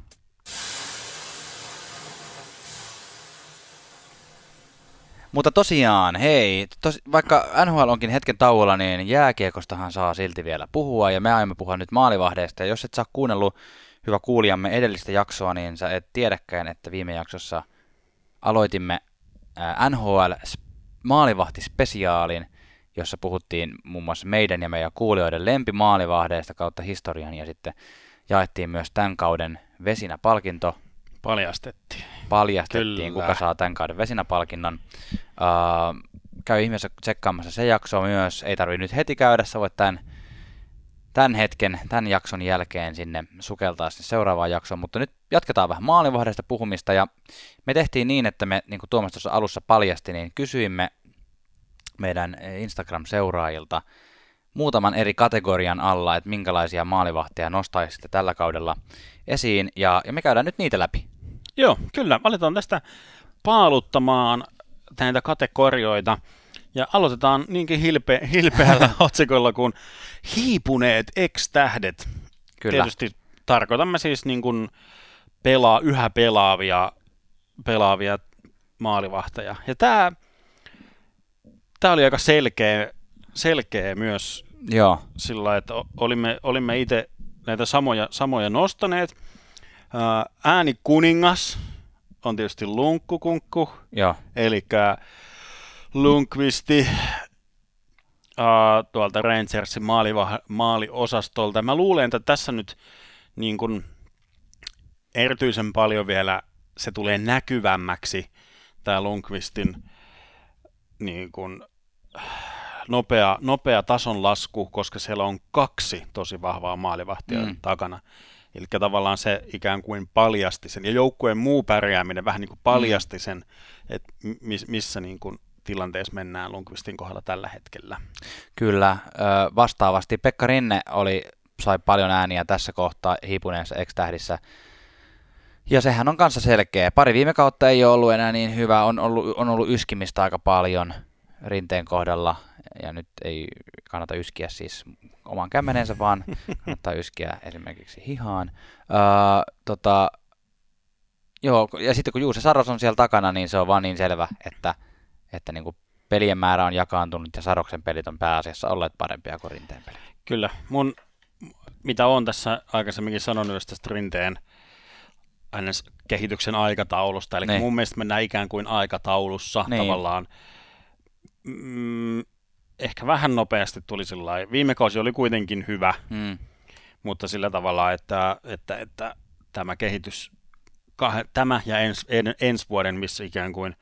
Mutta tosiaan, hei, tos, vaikka NHL onkin hetken tauolla, niin jääkiekostahan saa silti vielä puhua, ja me aiomme puhua nyt maalivahdeista, ja jos et saa kuunnellut hyvä kuulijamme edellistä jaksoa, niin sä et tiedäkään, että viime jaksossa aloitimme NHL maalivahtispesiaalin, jossa puhuttiin muun muassa meidän ja meidän kuulijoiden lempimaalivahdeista kautta historian, ja sitten jaettiin myös tämän kauden vesinäpalkinto, Paljastettiin. paljastettiin, Kyllä. kuka saa tämän kauden vesinäpalkinnon. Uh, käy ihmeessä tsekkaamassa se jakso myös. Ei tarvi nyt heti käydä, sä voit tämän, tämän hetken, tämän jakson jälkeen sinne sukeltaa sinne seuraavaan jaksoon. Mutta nyt jatketaan vähän maalivahdesta puhumista. Ja me tehtiin niin, että me, niin kuin Tuomas tuossa alussa paljasti, niin kysyimme meidän Instagram-seuraajilta muutaman eri kategorian alla, että minkälaisia maalivahteja nostaisitte tällä kaudella esiin. Ja, ja me käydään nyt niitä läpi. Joo, kyllä. Aletaan tästä paaluttamaan näitä kategorioita. Ja aloitetaan niinkin hilpe, hilpeällä otsikolla kuin hiipuneet ex-tähdet. Kyllä. Tietysti tarkoitamme siis niin kuin pelaa, yhä pelaavia, pelaavia maalivahteja. Ja tämä, tämä oli aika selkeä, selkeä myös Joo, sillä että olimme, olimme itse näitä samoja, samoja nostaneet. Ää, Ääni kuningas on tietysti lunkkukunkku, eli Lunkvisti, tuolta Rangersin maaliva- maaliosastolta. Mä luulen, että tässä nyt niin kun, erityisen paljon vielä se tulee näkyvämmäksi, tämä Lundqvistin niin kun, nopea, nopea tason lasku, koska siellä on kaksi tosi vahvaa maalivahtia mm. takana. Eli tavallaan se ikään kuin paljasti sen, ja joukkueen muu pärjääminen vähän niin kuin paljasti sen, että missä niin kuin tilanteessa mennään Lundqvistin kohdalla tällä hetkellä. Kyllä, vastaavasti Pekka Rinne oli, sai paljon ääniä tässä kohtaa hiipuneessa X-tähdissä, ja sehän on kanssa selkeä. Pari viime kautta ei ole ollut enää niin hyvä, on ollut, on ollut yskimistä aika paljon rinteen kohdalla, ja nyt ei kannata yskiä siis oman kämmenensä, vaan kannattaa yskiä esimerkiksi hihaan. Öö, tota, joo, ja sitten kun Juuse Saros on siellä takana, niin se on vaan niin selvä, että, että niin kuin pelien määrä on jakaantunut ja Saroksen pelit on pääasiassa olleet parempia kuin Rinteen pelit. Kyllä, mun, mitä on tässä aikaisemminkin sanonut tästä Rinteen kehityksen aikataulusta, eli niin. mun mielestä mennään ikään kuin aikataulussa niin. tavallaan. Mm, ehkä vähän nopeasti tuli sillä Viime kausi oli kuitenkin hyvä, mm. mutta sillä tavalla, että, että, että tämä kehitys, kah, tämä ja ens, en, ensi vuoden, missä ikään kuin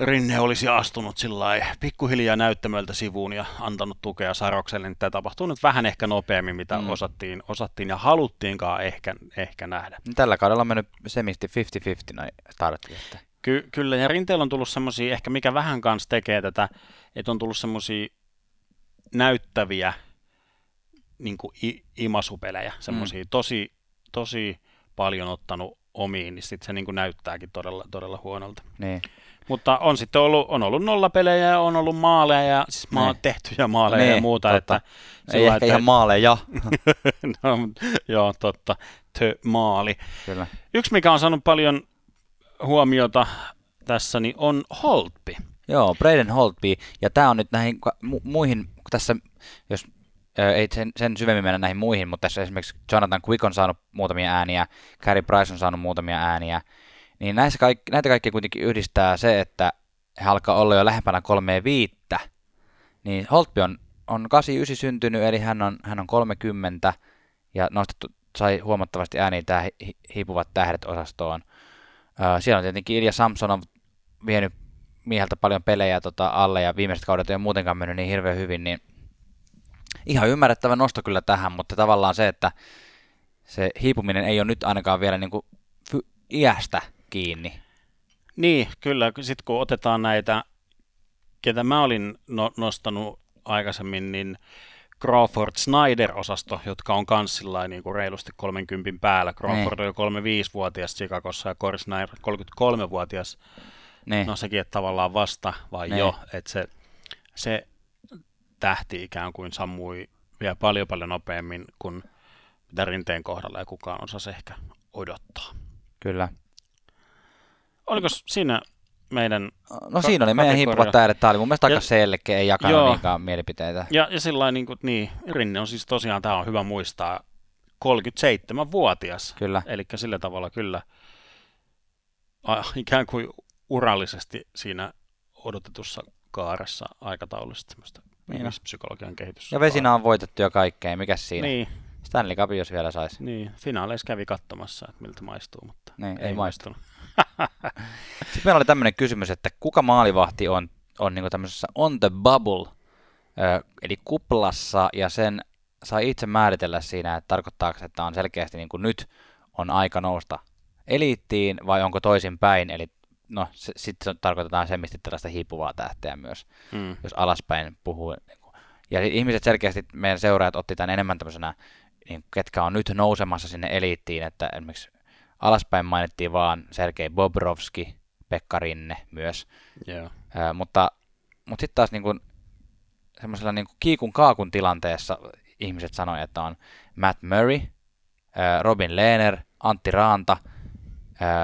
Rinne olisi astunut sillä pikkuhiljaa näyttämöltä sivuun ja antanut tukea Sarokselle, niin tämä tapahtuu nyt vähän ehkä nopeammin, mitä mm. osattiin, osattiin ja haluttiinkaan ehkä, ehkä nähdä. Tällä kaudella on mennyt semisti 50-50 noin startti. Että. Ky- kyllä, ja Rinteellä on tullut semmoisia, ehkä mikä vähän kanssa tekee tätä, että on tullut semmoisia näyttäviä niin kuin i- imasupelejä, semmoisia mm. tosi, tosi paljon ottanut omiin, niin sitten se niin kuin näyttääkin todella, todella huonolta. Niin. Mutta on sitten ollut, on ollut nollapelejä ja on ollut maaleja ja siis maa, niin. tehtyjä maaleja niin, ja muuta. Totta. Että, Ei ehkä että, ihan maaleja. no, joo, totta. Tö maali. Kyllä. Yksi, mikä on saanut paljon huomiota tässä, niin on Holtby. Joo, Braden Holtby. Ja tämä on nyt näihin mu- muihin, tässä, jos ei sen, sen syvemmin mennä näihin muihin, mutta tässä esimerkiksi Jonathan Quick on saanut muutamia ääniä, Carey Price on saanut muutamia ääniä, niin näissä kaikki, näitä kaikkia kuitenkin yhdistää se, että he alkaa olla jo lähempänä kolmeen viittä. Niin Holtby on, on 89 syntynyt, eli hän on, hän on 30 ja nostettu, sai huomattavasti ääniä tämä hi, hiipuvat tähdet osastoon. Siellä on tietenkin Ilja Samson on vienyt mieheltä paljon pelejä tota, alle ja viimeiset kaudet ei ole muutenkaan mennyt niin hirveän hyvin, niin ihan ymmärrettävä nosto kyllä tähän, mutta tavallaan se, että se hiipuminen ei ole nyt ainakaan vielä niin kuin iästä kiinni. Niin, kyllä. Sitten kun otetaan näitä, ketä mä olin no- nostanut aikaisemmin, niin Crawford Snyder-osasto, jotka on kanssilla niin kuin reilusti 30 päällä. Crawford niin. on jo 35-vuotias Chicagossa ja Corey Snyder 33-vuotias. Niin. No sekin, että tavallaan vasta vai niin. jo, että se, se tähti ikään kuin sammui vielä paljon paljon nopeammin kuin mitä rinteen kohdalla ja kukaan osasi ehkä odottaa. Kyllä. Oliko siinä meidän No ka- siinä oli meidän hiippuvat tähdet. Tämä oli mun mielestä aika selkeä, ei jakanut niinkään mielipiteitä. Ja, ja sillä niin, kuin, niin, Rinne on siis tosiaan, tämä on hyvä muistaa, 37-vuotias. Kyllä. Eli sillä tavalla kyllä ikään kuin urallisesti siinä odotetussa kaaressa aikataulusta semmoista niin. psykologian kehitys. Ja Vesina on voitettu jo kaikkea, mikä siinä? Niin. Stanley Cup, jos vielä saisi. Niin, finaaleissa kävi katsomassa, että miltä maistuu, mutta niin, ei, ei maistunut. Sitten meillä oli tämmöinen kysymys, että kuka maalivahti on, on niin tämmöisessä on the bubble, eli kuplassa, ja sen saa itse määritellä siinä, että tarkoittaako, että on selkeästi niin kuin nyt on aika nousta eliittiin, vai onko toisin päin, eli no sitten tarkoitetaan semmisti tällaista hiipuvaa tähteä myös, mm. jos alaspäin puhuu. Ja ihmiset selkeästi, meidän seuraajat otti tämän enemmän tämmöisenä, niin ketkä on nyt nousemassa sinne eliittiin, että esimerkiksi alaspäin mainittiin vaan Sergei Bobrovski, Pekka Rinne myös. Yeah. Ö, mutta mutta sitten taas niin semmoisella niin kiikun kaakun tilanteessa ihmiset sanoivat, että on Matt Murray, Robin Lehner, Antti Raanta,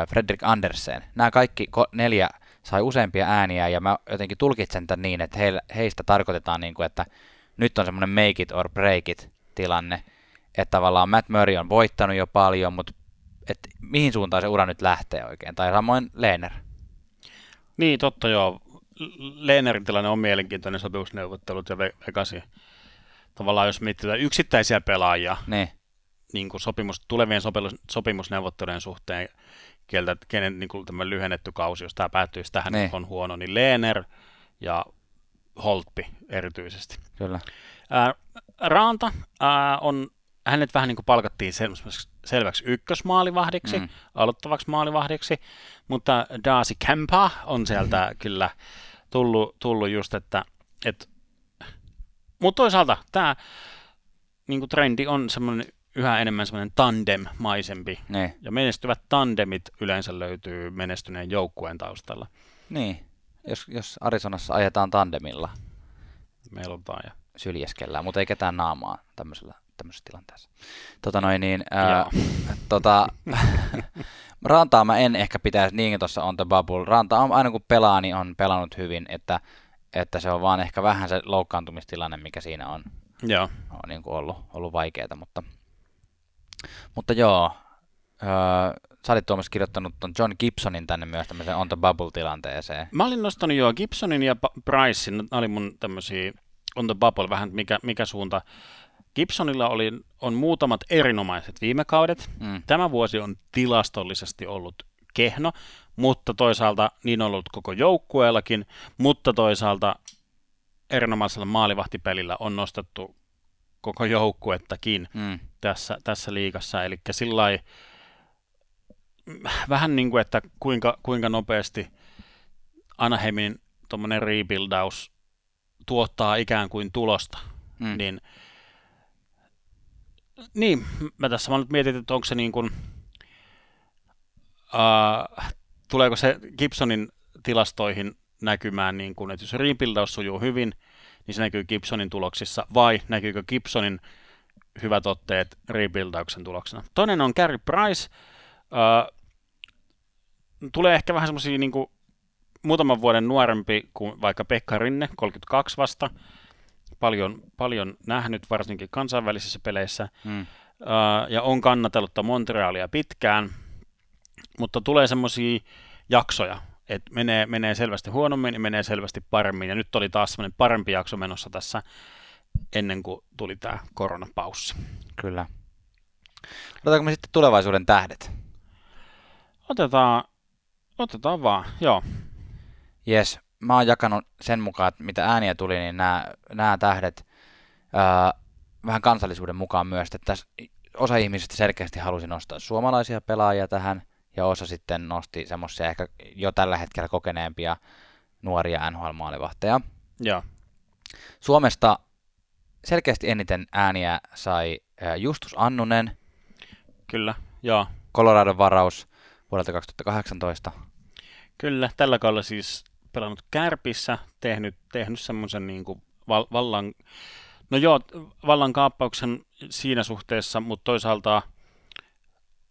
Fredrik Andersen. Nämä kaikki neljä sai useampia ääniä ja mä jotenkin tulkitsen tämän niin, että heistä tarkoitetaan, niin kuin, että nyt on semmoinen make it or break it tilanne, että tavallaan Matt Murray on voittanut jo paljon, mutta että mihin suuntaan se ura nyt lähtee oikein, tai samoin Lehner. Niin, totta joo. Leenerin tilanne on mielenkiintoinen sopimusneuvottelut ja Vegasin. Tavallaan jos mietitään yksittäisiä pelaajia, Niin, niin kuin sopimus, tulevien sopimus, sopimusneuvottelujen suhteen, kieltä, kenen niin kuin tämä lyhennetty kausi, jos tämä päättyisi tähän, Niin. on huono, niin Leener ja Holtpi erityisesti. kyllä. Ää, Raanta ää, on, hänet vähän niin kuin palkattiin semmoiseksi selväksi ykkösmaalivahdiksi, Mm. aloittavaksi maalivahdiksi, mutta Darcy Kempa on sieltä mm. kyllä tullut, tullut just, että, että mutta toisaalta tämä niin trendi on semmoinen yhä enemmän semmoinen tandem-maisempi, Niin, ja menestyvät tandemit yleensä löytyy menestyneen joukkueen taustalla. niin. Jos, jos Arizonassa ajetaan tandemilla, Meillä on ja syljeskellään, mutta ei ketään naamaa tämmöisellä, tämmöisessä tilanteessa. Tota noin niin, ää, tota, Rantaa mä en ehkä pitäisi niin tuossa on the bubble. Ranta on, aina kun pelaa, niin on pelannut hyvin, että, että se on vaan ehkä vähän se loukkaantumistilanne, mikä siinä on, Joo. on niin kuin ollut, ollut vaikeaa, mutta, mutta joo, öö, sä olit Tuomas kirjoittanut ton John Gibsonin tänne myös tämmöisen on the bubble-tilanteeseen. Mä olin nostanut jo Gibsonin ja Pricein, nämä oli mun tämmöisiä on the bubble vähän mikä, mikä suunta. Gibsonilla oli, on muutamat erinomaiset viime kaudet. Mm, Tämä vuosi on tilastollisesti ollut kehno, mutta toisaalta niin on ollut koko joukkueellakin, mutta toisaalta erinomaisella maalivahtipelillä on nostettu koko joukkuettakin mm, tässä, tässä liigassa. Eli sillä vähän niin kuin, että kuinka, kuinka nopeasti Anaheimin tuommoinen rebuildaus tuottaa ikään kuin tulosta, mm, niin niin, mä tässä mä nyt mietin, että onko se niin kuin, uh, tuleeko se Gibsonin tilastoihin näkymään niin kuin, että jos rebuildaus sujuu hyvin, niin se näkyy Gibsonin tuloksissa, vai näkyykö Gibsonin hyvät otteet rebuildauksen tuloksena. Toinen on Gary Price. Uh, tulee ehkä vähän semmoisia niin muutaman vuoden nuorempi kuin vaikka Pekka Rinne, 32 vasta. Paljon, paljon nähnyt, varsinkin kansainvälisissä peleissä. mm, Uh, ja on kannatellut tätä Montrealia pitkään, mutta tulee semmoisia jaksoja, että menee, menee selvästi huonommin ja menee selvästi paremmin. Ja nyt oli taas semmoinen parempi jakso menossa tässä ennen kuin tuli tämä koronapaussi. kyllä. Otetaanko me sitten tulevaisuuden tähdet? Otetaan, otetaan vaan, joo. Jes, mä oon jakanut sen mukaan, että mitä ääniä tuli, niin nämä, nämä tähdet ää, vähän kansallisuuden mukaan myös, että tässä osa ihmisistä selkeästi halusi nostaa suomalaisia pelaajia tähän, ja osa sitten nosti semmoisia ehkä jo tällä hetkellä kokeneempia nuoria NHL-maalivahteja. joo. Suomesta selkeästi eniten ääniä sai Justus Annunen, Kyllä, joo. Coloradon varaus vuodelta 2018. Kyllä, tällä kaudella siis pelannut Kärpissä, tehnyt, tehnyt semmoisen niin kuin val, vallan, no joo, vallan kaappauksen siinä suhteessa, mutta toisaalta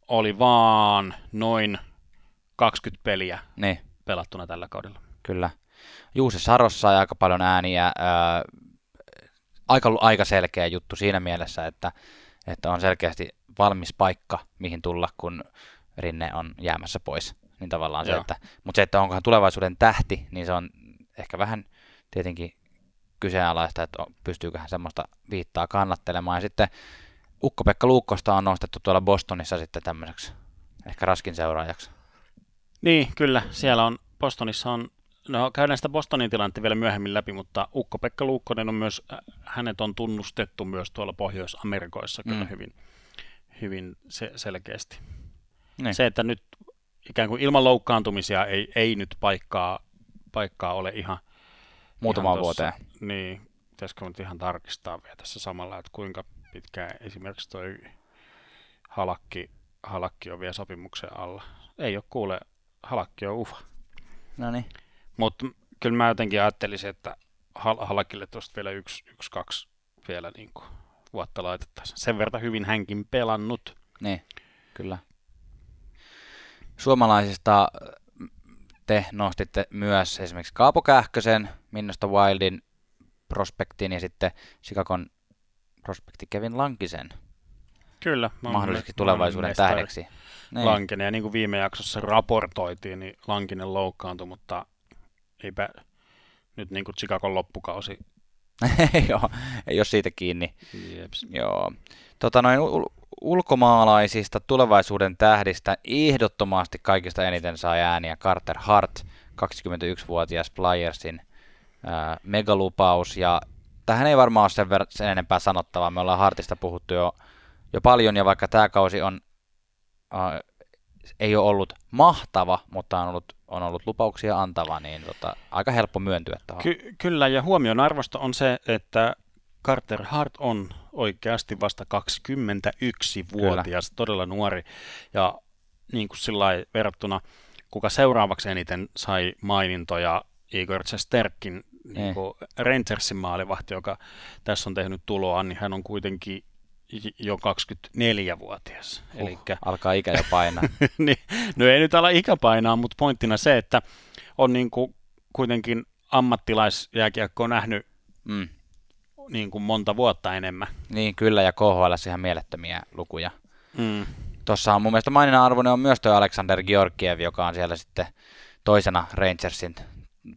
oli vaan noin 20 peliä Niin. pelattuna tällä kaudella. Kyllä. Juuse Saros sai aika paljon ääniä. Ää, aika, aika selkeä juttu siinä mielessä, että, että on selkeästi valmis paikka, mihin tulla, kun Rinne on jäämässä pois. Niin tavallaan se, Joo. että, mutta se, että onko hän tulevaisuuden tähti, niin se on ehkä vähän tietenkin kyseenalaista, että on- pystyykö hän semmoista viittaa kannattelemaan. Ja sitten Ukko-Pekka Luukkosta on nostettu tuolla Bostonissa sitten tämmöiseksi ehkä raskin seuraajaksi. Niin, kyllä, siellä on, Bostonissa on, no käydään sitä Bostonin tilannetta vielä myöhemmin läpi, mutta Ukko-Pekka Luukkonen on myös, hänet on tunnustettu myös tuolla Pohjois-Amerikoissa kyllä Mm. hyvin, hyvin se, selkeästi. Niin. Se, että nyt ikään kuin ilman loukkaantumisia ei, ei nyt paikkaa, paikkaa ole ihan tossa- vuoteen. Niin, pitäisikö nyt ihan tarkistaa vielä tässä samalla, että kuinka pitkään esimerkiksi toi Halakki, Halakki on vielä sopimuksen alla. Ei ole kuule, Halakki on ufa. No niin. Mutta kyllä mä jotenkin ajattelisin, että Hal- Halakille tuosta vielä yksi, yksi kaksi vielä niin kuin vuotta laitettaisiin. Sen verran hyvin hänkin pelannut. Niin, kyllä. Suomalaisista mm, te nostitte myös esimerkiksi Kaapo Kähkösen, Minnosta Wildin prospektin ja sitten Chicagon prospekti Kevin Lankisen Kyllä. mahdollisesti tulevaisuuden tähdeksi. Niin, Lankinen, ja niin kuin viime jaksossa raportoitiin, niin Lankinen loukkaantui, mutta eipä, nyt niin kuin Chicagon loppukausi. Joo, ei ole siitä kiinni. Jeps. Joo. Tota noin ul- ulkomaalaisista tulevaisuuden tähdistä ehdottomasti kaikista eniten sai ääniä Carter Hart, 21-vuotias Flyersin ää, megalupaus. Ja tähän ei varmaan ole sen, ver- sen enempää sanottavaa. Me ollaan Hartista puhuttu jo, jo paljon, ja vaikka tämä kausi on, ää, ei ole ollut mahtava, mutta on ollut, on ollut lupauksia antava, niin tota, aika helppo myöntyä tuohon. Ky- kyllä, ja huomion arvosta on se, että Carter Hart on oikeasti vasta 21-vuotias, todella nuori. Ja niin kuin sillä verrattuna, kuka seuraavaksi eniten sai mainintoja, Igor Chesterkin, niin kuin Rangersin maalivahti, joka tässä on tehnyt tuloa, niin hän on kuitenkin jo 24-vuotias. Uh, Elikkä, alkaa ikä jo painaa. niin, no ei nyt ala ikä painaa, mutta pointtina se, että on niin kuin kuitenkin ammattilaisjääkiekko nähnyt mm. Niin kuin monta vuotta enemmän. Niin, kyllä, ja KHL ihan mielettömiä lukuja. Mm. Tuossa on mun mielestä maininnan arvoinen on myös tuo Alexander Georgiev, joka on siellä sitten toisena Rangersin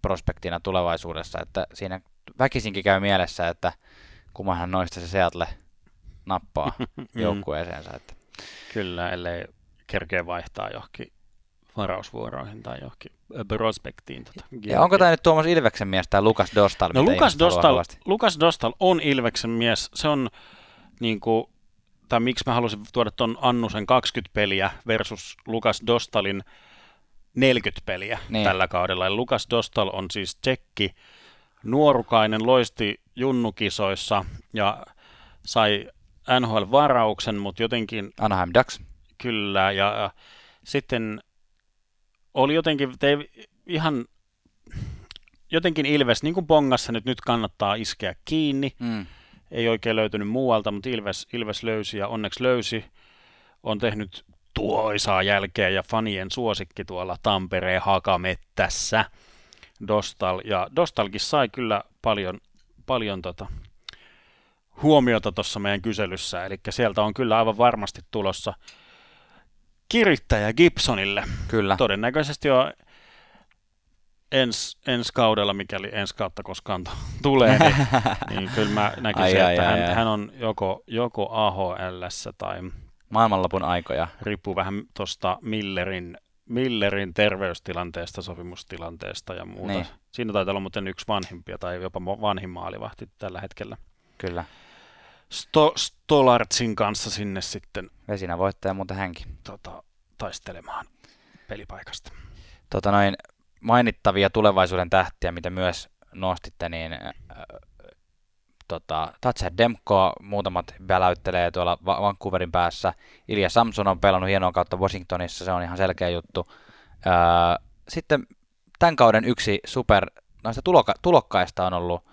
prospektina tulevaisuudessa, että siinä väkisinkin käy mielessä, että kummanhan noista se Seattle nappaa joukkueeseensa. Että. Kyllä, ellei kerkeä vaihtaa johonkin varausvuoroihin tai johonkin prospektiin. Tota, ja onko tämä nyt Tuomas Ilveksen mies, tämä Lukas Dostal? No Lukas Dostal, Lukas Dostal on Ilveksen mies. Se on niin kuin, tai miksi mä halusin tuoda tuon Annusen 20 peliä versus Lukas Dostalin 40 peliä niin. tällä kaudella. Ja Lukas Dostal on siis tsekki, nuorukainen, loisti junnukisoissa ja sai NHL-varauksen, mutta jotenkin... Anaheim Ducks. Kyllä, ja, ja sitten oli jotenkin, tei ihan jotenkin Ilves, niin kuin Bongassa nyt, nyt kannattaa iskeä kiinni. Mm. Ei oikein löytynyt muualta, mutta Ilves, Ilves löysi ja onneksi löysi. On tehnyt tuoisaa jälkeä ja fanien suosikki tuolla Tampereen hakamettässä. Dostal. Ja Dostalkin sai kyllä paljon, paljon tota, huomiota tuossa meidän kyselyssä, eli sieltä on kyllä aivan varmasti tulossa kirittäjä Gibsonille. Kyllä. Todennäköisesti jo ens, ensi kaudella, mikäli ensi kautta koskaan tulee, niin, niin kyllä mä näkisin, ai, että ai, hän, ai. hän on joko, joko ahl tai maailmanlopun aikoja. Riippuu vähän tuosta Millerin, Millerin terveystilanteesta, sopimustilanteesta ja muuta. Niin. Siinä taitaa olla muuten yksi vanhimpia tai jopa vanhin maalivahti tällä hetkellä. Kyllä. Sto, Stolartsin kanssa sinne sitten. Vesinä voittaja muuten hänkin. Tota, taistelemaan pelipaikasta. Tota noin, mainittavia tulevaisuuden tähtiä, mitä myös nostitte, niin äh, tota, Tatsa Demko, muutamat väläyttelee tuolla Vancouverin päässä. Ilja Samson on pelannut hienoa kautta Washingtonissa, se on ihan selkeä juttu. Äh, sitten tämän kauden yksi super, noista tuloka- tulokkaista on ollut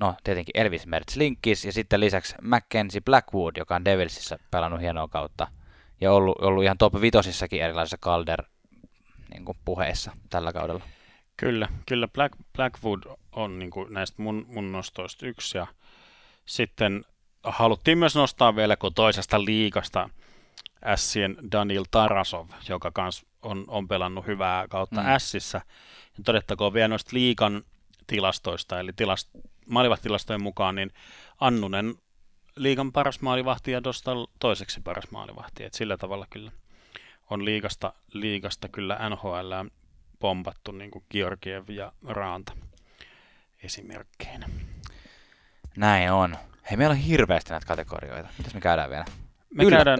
no tietenkin Elvis Mertz Linkis ja sitten lisäksi Mackenzie Blackwood, joka on Devilsissä pelannut hienoa kautta ja ollut, ollut ihan top vitosissakin erilaisissa Calder niin kuin puheissa tällä kaudella. Kyllä, kyllä Black, Blackwood on niin kuin näistä mun, mun nostoista yksi ja sitten haluttiin myös nostaa vielä kun toisesta liikasta Sien Daniel Tarasov, joka kans on, on pelannut hyvää kautta mm. Sissä. Ja todettakoon vielä noista liikan tilastoista, eli tilast, maalivahtilastojen mukaan, niin Annunen liigan paras maalivahti ja Dostal toiseksi paras maalivahti. Et sillä tavalla kyllä on liigasta, liigasta kyllä NHL pompattu niin kuin Georgiev ja Raanta esimerkkeinä. Näin on. Hei, meillä on hirveästi näitä kategorioita. Mitäs me käydään vielä? Me käydään,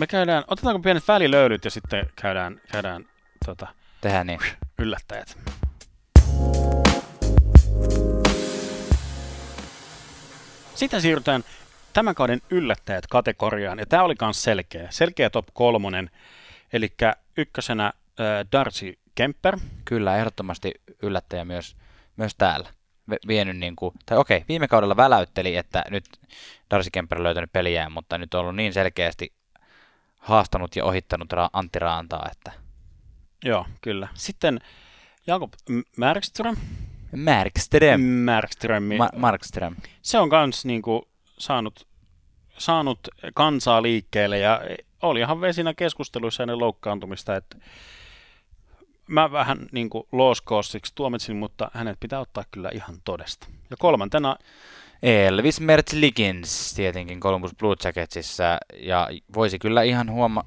me käydään, otetaanko pienet välilöylyt ja sitten käydään, käydään tota, Tehdään niin. yllättäjät. Sitten siirrytään tämän kauden yllättäjät kategoriaan, ja tämä oli myös selkeä, selkeä top kolmonen, eli ykkösenä äh, Darcy Kemper. Kyllä, ehdottomasti yllättäjä myös, myös täällä. Vienyt niin kuin, tai okei, viime kaudella väläytteli, että nyt Darcy Kemper on löytänyt peliä, mutta nyt on ollut niin selkeästi haastanut ja ohittanut Antti Raantaa, että... Joo, kyllä. Sitten Jakob Märkström, Markström. Markström. Ma- Markström. Se on kans niinku saanut, saanut kansaa liikkeelle ja oli ihan vesinä keskusteluissa ennen loukkaantumista, että mä vähän niin kuin tuomitsin, mutta hänet pitää ottaa kyllä ihan todesta. Ja kolmantena Elvis Mertzlikins tietenkin Columbus Blue Jacketsissa, ja voisi kyllä ihan huoma-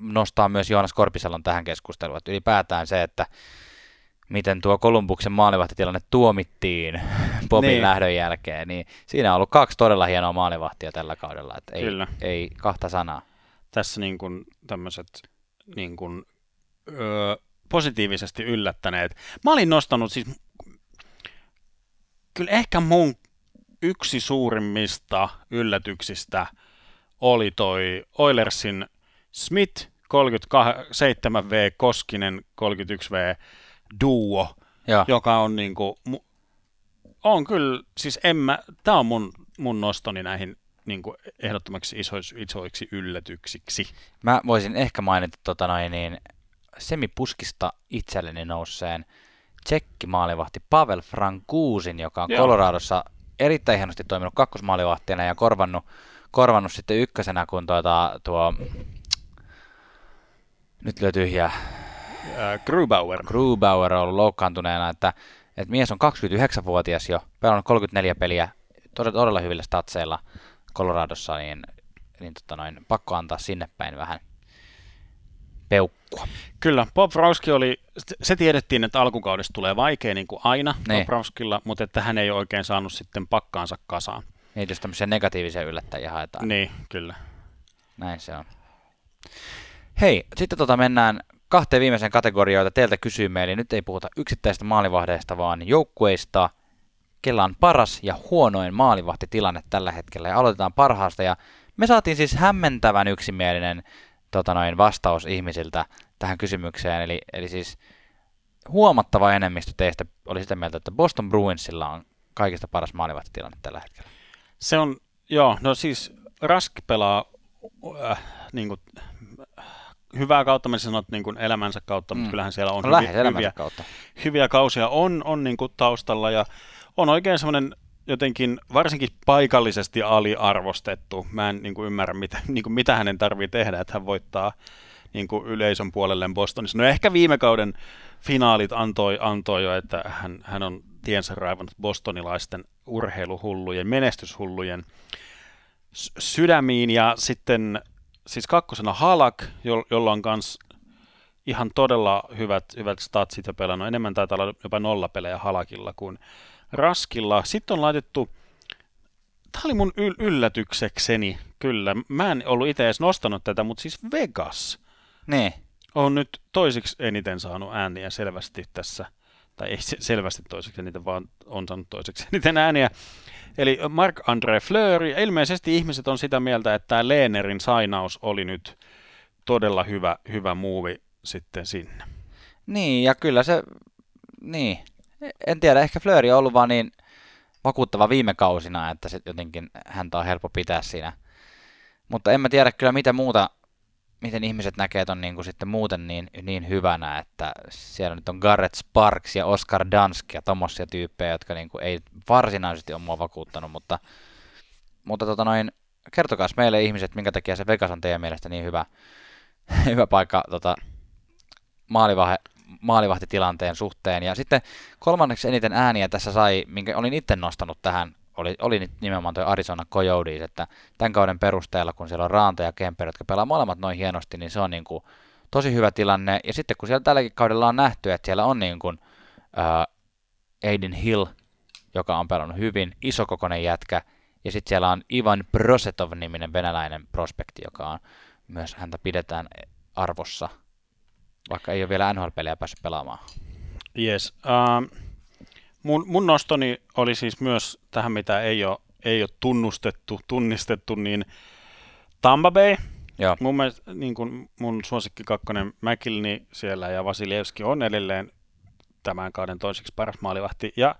nostaa myös Joonas Korpisalon tähän keskusteluun, että ylipäätään se, että miten tuo Kolumbuksen maalivahtitilanne tuomittiin Bobin niin. lähdön jälkeen, niin siinä on ollut kaksi todella hienoa maalivahtia tällä kaudella, että ei, Kyllä. ei kahta sanaa. Tässä niin kuin tämmöiset niin kuin, öö, positiivisesti yllättäneet. Mä olin nostanut siis, kyllä ehkä mun yksi suurimmista yllätyksistä oli toi Oilersin Smith 37V, Koskinen 31V duo, ja. joka on niinku, on kyllä, siis en mä, tää on mun, mun nostoni näihin niin kuin ehdottomaksi isoiksi, isoiksi yllätyksiksi. Mä voisin ehkä mainita tota noin, niin semipuskista itselleni nousseen tsekkimaalivahti Pavel Frankuusin, joka on Joo. Coloradossa erittäin hienosti toiminut kakkosmaalivahtina ja korvannut, korvannut sitten ykkösenä, kun tuota, tuo... Nyt löytyy tyhjää. Äh, Grubauer. Grubauer on ollut loukkaantuneena, että, että mies on 29-vuotias jo, pelannut 34 peliä todella, todella hyvillä statseilla Coloradossa, niin, niin tota noin, pakko antaa sinne päin vähän peukkua. Kyllä, Bob Frauski oli, se tiedettiin, että alkukaudesta tulee vaikea niin kuin aina niin. Bob Frauskilla, mutta että hän ei oikein saanut sitten pakkaansa kasaan. Niin, jos tämmöisiä negatiivisia yllättäjiä haetaan. Niin, kyllä. Näin se on. Hei, sitten tota mennään kahteen kategoriaan, joita teiltä kysyimme, eli nyt ei puhuta yksittäistä maalivahdeista, vaan joukkueista, kella on paras ja huonoin maalivahtitilanne tällä hetkellä. Ja aloitetaan parhaasta, ja me saatiin siis hämmentävän yksimielinen tota noin, vastaus ihmisiltä tähän kysymykseen. Eli, eli siis huomattava enemmistö teistä oli sitä mieltä, että Boston Bruinsilla on kaikista paras maalivahtitilanne tällä hetkellä. Se on, joo, no siis Rask pelaa äh, niin kuin, hyvää kautta, mä sanot niin kuin elämänsä kautta, mm. mutta kyllähän siellä on, on hyviä, hyviä, kautta. hyviä kausia on, on niin kuin taustalla ja on oikein semmoinen jotenkin varsinkin paikallisesti aliarvostettu. Mä en niin kuin ymmärrä, mitä, niin kuin mitä hänen tarvii tehdä, että hän voittaa niin kuin yleisön puolelle Bostonissa. No ehkä viime kauden finaalit antoi, antoi jo, että hän, hän on tiensä raivannut bostonilaisten urheiluhullujen, menestyshullujen sydämiin. Ja sitten siis kakkosena Halak, jo, jolla on myös ihan todella hyvät, hyvät statsit ja pelannut. Enemmän taitaa olla jopa nollapelejä Halakilla kuin Raskilla. Sitten on laitettu, tämä oli mun yl- yllätyksekseni, kyllä. Mä en ollut itse edes nostanut tätä, mutta siis Vegas ne. on nyt toisiksi eniten saanut ääniä selvästi tässä. Tai ei selvästi toiseksi eniten, vaan on saanut toiseksi eniten ääniä. Eli Mark-André Fleur, ja ilmeisesti ihmiset on sitä mieltä, että tämä Leenerin sainaus oli nyt todella hyvä, hyvä muuvi sitten sinne. Niin, ja kyllä se, niin, en tiedä, ehkä Flööri on ollut vaan niin vakuuttava viime kausina, että se jotenkin häntä on helppo pitää siinä. Mutta en mä tiedä kyllä mitä muuta, miten ihmiset näkee ton niin kuin sitten muuten niin, niin hyvänä, että siellä nyt on Garrett Sparks ja Oscar Dansk ja tommosia tyyppejä, jotka niin kuin ei varsinaisesti ole mua vakuuttanut, mutta, mutta tota noin, kertokaa meille ihmiset, minkä takia se Vegas on teidän mielestä niin hyvä, hyvä paikka tota, maalivahe, maalivahtitilanteen suhteen. Ja sitten kolmanneksi eniten ääniä tässä sai, minkä olin itse nostanut tähän, oli, oli nimenomaan tuo Arizona Coyotes, että tämän kauden perusteella, kun siellä on Raanta ja Kemper, jotka pelaa molemmat noin hienosti, niin se on niin kuin tosi hyvä tilanne. Ja sitten kun siellä tälläkin kaudella on nähty, että siellä on niin kuin, uh, Aiden Hill, joka on pelannut hyvin, isokokoinen jätkä, ja sitten siellä on Ivan Prosetov-niminen venäläinen prospekti, joka on myös häntä pidetään arvossa vaikka ei ole vielä NHL-pelejä päässyt pelaamaan. Yes. Uh, mun, mun nostoni oli siis myös tähän, mitä ei ole, ei ole tunnustettu, tunnistettu, niin Tampa Bay. Joo. Mun mielestä niin kun mun suosikki kakkonen McKilney siellä ja Vasilievski on edelleen tämän kauden toiseksi paras maalivahti. Ja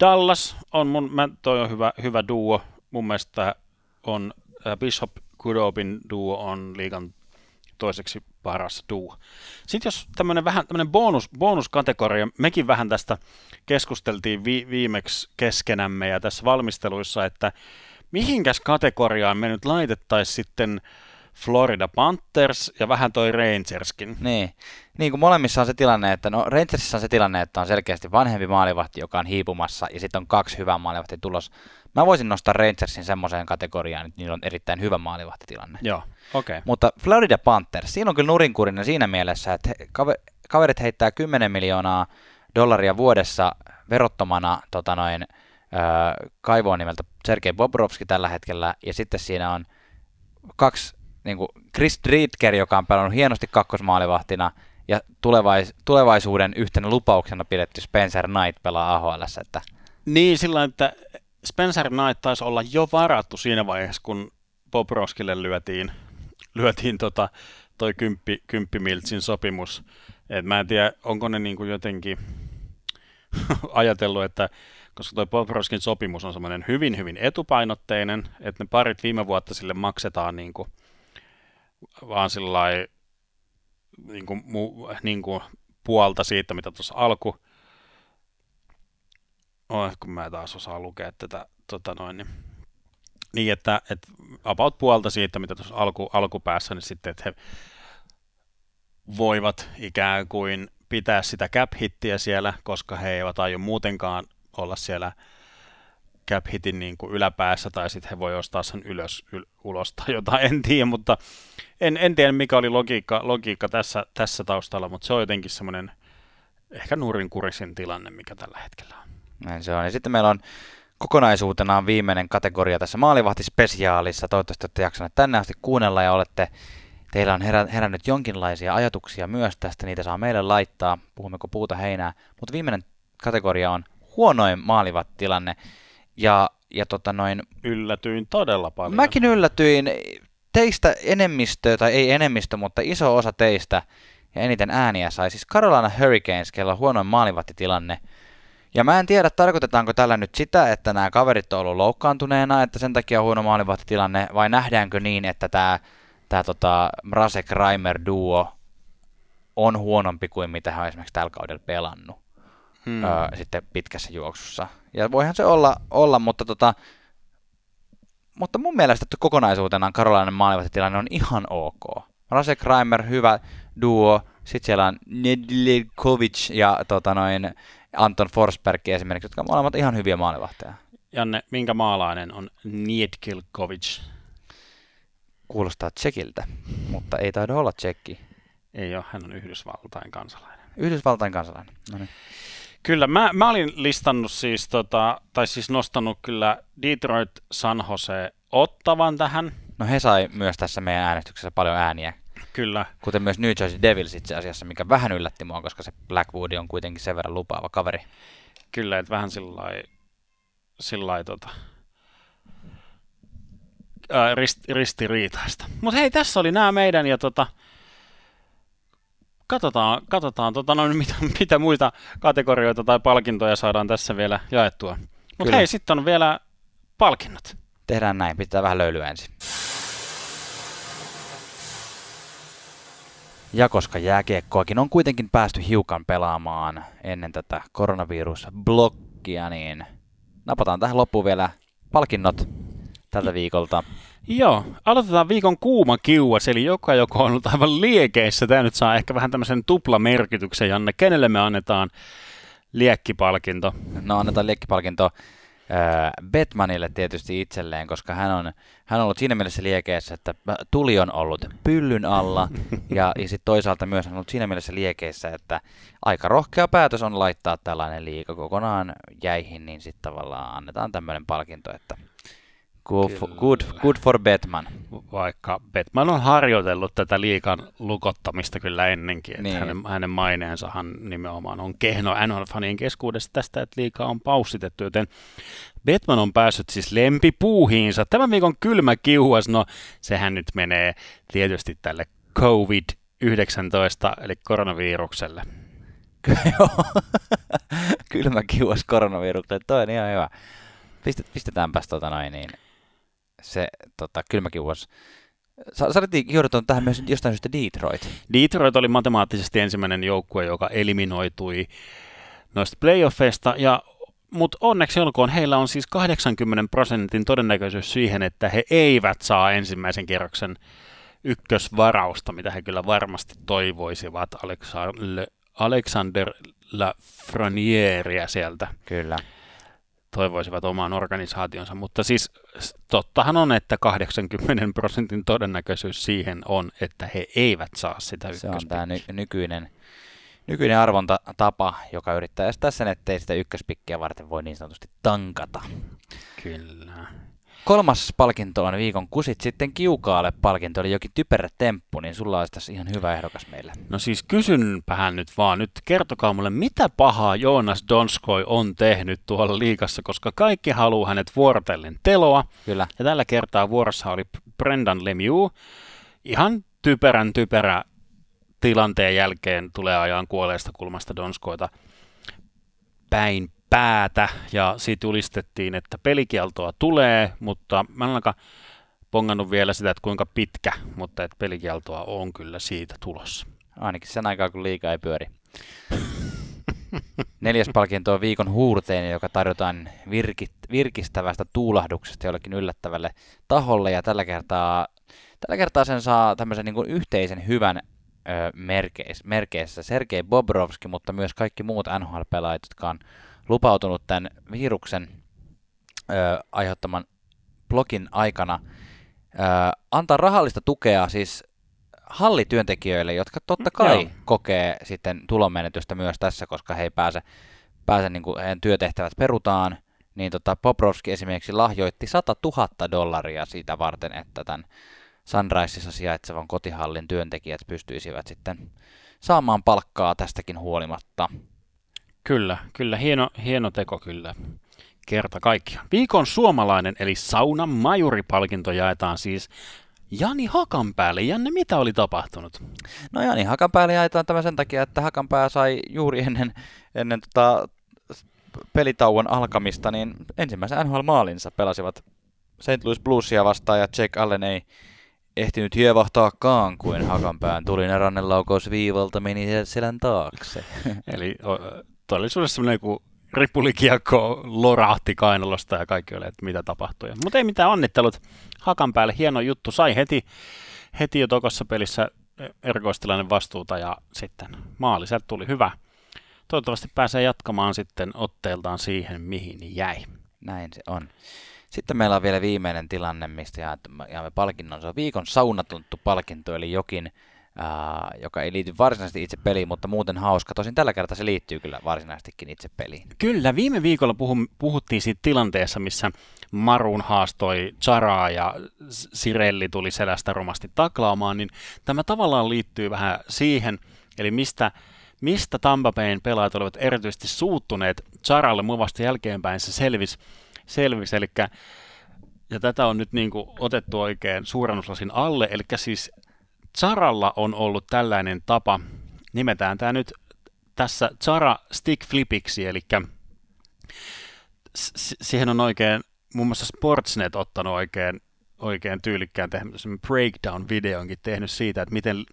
Dallas on mun, mä, toi on hyvä, hyvä duo. Mun mielestä on Bishop Kudobin duo on liigan toiseksi paras duo. Sitten jos tämmöinen vähän tämmöinen bonus, bonuskategoria, mekin vähän tästä keskusteltiin vi, viimeksi keskenämme ja tässä valmisteluissa, että mihinkäs kategoriaan me nyt laitettaisiin sitten Florida Panthers ja vähän toi Rangerskin. Niin. niin kuin molemmissa on se tilanne, että no Rangersissa on se tilanne, että on selkeästi vanhempi maalivahti, joka on hiipumassa, ja sitten on kaksi hyvää maalivahtia tulos. Mä voisin nostaa Rangersin semmoiseen kategoriaan, että niillä on erittäin hyvä maalivahtitilanne. Joo, okei. Okay. Mutta Florida Panthers, siinä on kyllä nurinkurinen siinä mielessä, että kaverit heittää 10 miljoonaa dollaria vuodessa verottomana tota noin, äh, kaivoon nimeltä Sergei Bobrovski tällä hetkellä, ja sitten siinä on kaksi, niin kuin Chris Driedger, joka on pelannut hienosti kakkosmaalivahtina, ja tulevais, tulevaisuuden yhtenä lupauksena pidetty Spencer Knight pelaa AHL. Että... Niin, sillä että Spencer Knight taisi olla jo varattu siinä vaiheessa, kun Bobrovskille lyötiin, lyötiin tota, toi kymppi, kymppimiltsin sopimus. Et mä en tiedä, onko ne niin kuin jotenkin ajatellut, että koska tuo Bobrovskin sopimus on semmoinen hyvin, hyvin etupainotteinen, että ne parit viime vuotta sille maksetaan niin kuin, vaan sillä niin kuin, mu, niin kuin puolta siitä, mitä tuossa alku, oh, kun mä taas osaa lukea tätä, tota noin, niin, niin että, että about puolta siitä, mitä tuossa alku, alkupäässä, niin sitten, että he voivat ikään kuin pitää sitä cap-hittiä siellä, koska he eivät aio muutenkaan olla siellä cap-hitin niin kuin yläpäässä, tai sitten he voi ostaa sen ylös, yl, ulos tai jotain, en tiedä, mutta en, en tiedä mikä oli logiikka, logiikka tässä, tässä taustalla, mutta se on jotenkin semmoinen ehkä nurinkurisin tilanne, mikä tällä hetkellä on. Näin se on. Ja sitten meillä on kokonaisuutena viimeinen kategoria tässä maalivahtispesiaalissa. Toivottavasti olette jaksaneet tänne asti kuunnella ja olette teillä on herä, herännyt jonkinlaisia ajatuksia myös tästä, niitä saa meille laittaa, puhummeko puuta heinää. Mutta viimeinen kategoria on huonoin maalivat-tilanne. Ja, ja tota noin, Yllätyin todella paljon. Mäkin yllätyin. Teistä enemmistö, tai ei enemmistö, mutta iso osa teistä ja eniten ääniä sai siis Carolina Hurricanes, kello on huonoin maalivahtitilanne. Ja mä en tiedä, tarkoitetaanko tällä nyt sitä, että nämä kaverit on ollut loukkaantuneena, että sen takia on huono maalivahtitilanne, vai nähdäänkö niin, että tämä tämä tota, Mrazek Reimer duo on huonompi kuin mitä hän on esimerkiksi tällä kaudella pelannut hmm. öö, sitten pitkässä juoksussa. Ja voihan se olla, olla mutta, tota, mutta mun mielestä kokonaisuutena karolainen maalivahtitilanne on ihan ok. Rasek Reimer, hyvä duo. Sitten siellä on Nedlikovic ja tota noin, Anton Forsberg esimerkiksi, jotka molemmat ihan hyviä maalivahteja. Janne, minkä maalainen on Niedkilkovic? Kuulostaa tsekiltä, mutta ei taida olla tsekki. Ei ole, hän on Yhdysvaltain kansalainen. Yhdysvaltain kansalainen, no niin. Kyllä, mä, mä olin listannut siis, tota, tai siis nostanut kyllä Detroit San Jose ottavan tähän. No he sai myös tässä meidän äänestyksessä paljon ääniä. Kyllä. Kuten myös New Jersey Devils itse asiassa, mikä vähän yllätti mua, koska se Blackwood on kuitenkin sen verran lupaava kaveri. Kyllä, että vähän sillä lailla tota, ää, rist, ristiriitaista. Mutta hei, tässä oli nämä meidän ja tota, katsotaan, katsotaan tota, no, mitä, mitä muita kategorioita tai palkintoja saadaan tässä vielä jaettua. Mutta hei, sitten on vielä palkinnot. Tehdään näin, pitää vähän löylyä ensin. Ja koska jääkiekkoakin on kuitenkin päästy hiukan pelaamaan ennen tätä koronavirusblokkia, niin napataan tähän loppuun vielä palkinnot tältä viikolta. Joo, aloitetaan viikon kuuma kiuas, eli joka, joka on ollut aivan liekeissä. Tämä nyt saa ehkä vähän tämmöisen tuplamerkityksen, Janne. Kenelle me annetaan liekkipalkinto? No annetaan liekkipalkinto Batmanille tietysti itselleen, koska hän on, hän on ollut siinä mielessä liekeissä, että tuli on ollut pyllyn alla, ja, ja sitten toisaalta myös hän on ollut siinä mielessä liekeissä, että aika rohkea päätös on laittaa tällainen liika kokonaan jäihin, niin sitten tavallaan annetaan tämmöinen palkinto, että Good for, good, good for Batman. Vaikka Batman on harjoitellut tätä liikan lukottamista kyllä ennenkin, että niin. hänen, hänen maineensahan nimenomaan on kehno NHL-fanien keskuudessa tästä, että liika on paussitettu, joten Batman on päässyt siis lempipuuhiinsa. Tämän viikon kylmä kiuas, no sehän nyt menee tietysti tälle COVID-19 eli koronavirukselle. Kylmä kiuas koronavirukselle, toi on ihan hyvä. Pistetäänpäs tota noin niin se tota, kylmäkiuas. Sa- saatiin kiudattua tähän myös jostain syystä Detroit. Detroit oli matemaattisesti ensimmäinen joukkue, joka eliminoitui noista playoffeista, ja mutta onneksi olkoon, heillä on siis 80 prosentin todennäköisyys siihen, että he eivät saa ensimmäisen kierroksen ykkösvarausta, mitä he kyllä varmasti toivoisivat Alexander, Alexander Lafrenieria sieltä. Kyllä. Toivoisivat omaan organisaationsa, mutta siis tottahan on, että 80 prosentin todennäköisyys siihen on, että he eivät saa sitä Se on tämä ny- nykyinen, nykyinen arvontatapa, joka yrittää estää sen, ettei sitä ykköspikkiä varten voi niin sanotusti tankata. Kyllä. Kolmas palkinto on viikon kusit sitten kiukaalle palkinto, eli jokin typerä temppu, niin sulla olisi tässä ihan hyvä ehdokas meille. No siis kysynpähän nyt vaan, nyt kertokaa mulle, mitä pahaa Joonas Donskoi on tehnyt tuolla liikassa, koska kaikki haluaa hänet vuorotellen teloa. Kyllä. Ja tällä kertaa vuorossa oli Brendan Lemieux. Ihan typerän typerä tilanteen jälkeen tulee ajan kuolleesta kulmasta Donskoita päin päätä ja siitä julistettiin, että pelikieltoa tulee, mutta mä en ainakaan pongannut vielä sitä, että kuinka pitkä, mutta että pelikieltoa on kyllä siitä tulossa. Ainakin sen aikaa, kun liikaa ei pyöri. Neljäs palkinto on viikon huurteinen, joka tarjotaan virkit, virkistävästä tuulahduksesta jollekin yllättävälle taholle. Ja tällä kertaa, tällä kertaa sen saa tämmöisen niin kuin yhteisen hyvän ö, merkeissä, merkeissä Sergei Bobrovski, mutta myös kaikki muut NHL-pelaajat, jotka on lupautunut tämän viruksen ö, aiheuttaman blogin aikana ö, antaa rahallista tukea siis hallityöntekijöille, jotka totta kai Joo. kokee sitten tulonmenetystä myös tässä, koska he ei pääse, pääse niin kuin heidän työtehtävät perutaan, niin tota Poprovski esimerkiksi lahjoitti 100 000 dollaria siitä varten, että tämän Sunriseissa sijaitsevan kotihallin työntekijät pystyisivät sitten saamaan palkkaa tästäkin huolimatta. Kyllä, kyllä, hieno, hieno teko kyllä. Kerta kaikkia. Viikon suomalainen eli saunan majuripalkinto jaetaan siis Jani Hakanpäälle. Janne, mitä oli tapahtunut? No Jani Hakanpäälle jaetaan tämä sen takia, että Hakanpää sai juuri ennen, ennen tota pelitauon alkamista, niin ensimmäisen NHL-maalinsa pelasivat St. Louis Bluesia vastaan ja Jake Allen ei ehtinyt hievahtaakaan, kuin Hakanpään tulinen rannelaukaus viivalta meni selän taakse. Eli todellisuudessa semmoinen kuin ripulikiekko lorahti kainalosta ja kaikki oli, että mitä tapahtui. Mutta ei mitään onnittelut hakan päälle, hieno juttu. Sai heti, heti jo tokossa pelissä erikoistilainen vastuuta ja sitten maali, sieltä tuli hyvä. Toivottavasti pääsee jatkamaan sitten otteeltaan siihen, mihin jäi. Näin se on. Sitten meillä on vielä viimeinen tilanne, mistä jaamme palkinnon. Se on viikon saunatunttu palkinto, eli jokin Uh, joka ei liity varsinaisesti itse peliin, mutta muuten hauska. Tosin tällä kertaa se liittyy kyllä varsinaisestikin itse peliin. Kyllä, viime viikolla puhum, puhuttiin siitä tilanteessa, missä Marun haastoi Charaa ja Sirelli tuli selästä romasti taklaamaan, niin tämä tavallaan liittyy vähän siihen, eli mistä, mistä Tampa Bayn pelaajat olivat erityisesti suuttuneet Charalle muvasta jälkeenpäin se selvisi, selvis, eli ja tätä on nyt niin kuin otettu oikein suurennuslasin alle, eli siis Zaralla on ollut tällainen tapa, nimetään tämä nyt tässä Zara Stick Flipiksi, eli siihen on oikein, muun muassa Sportsnet ottanut oikein, oikein tyylikkään tämmöisen breakdown-videonkin tehnyt siitä, että miten,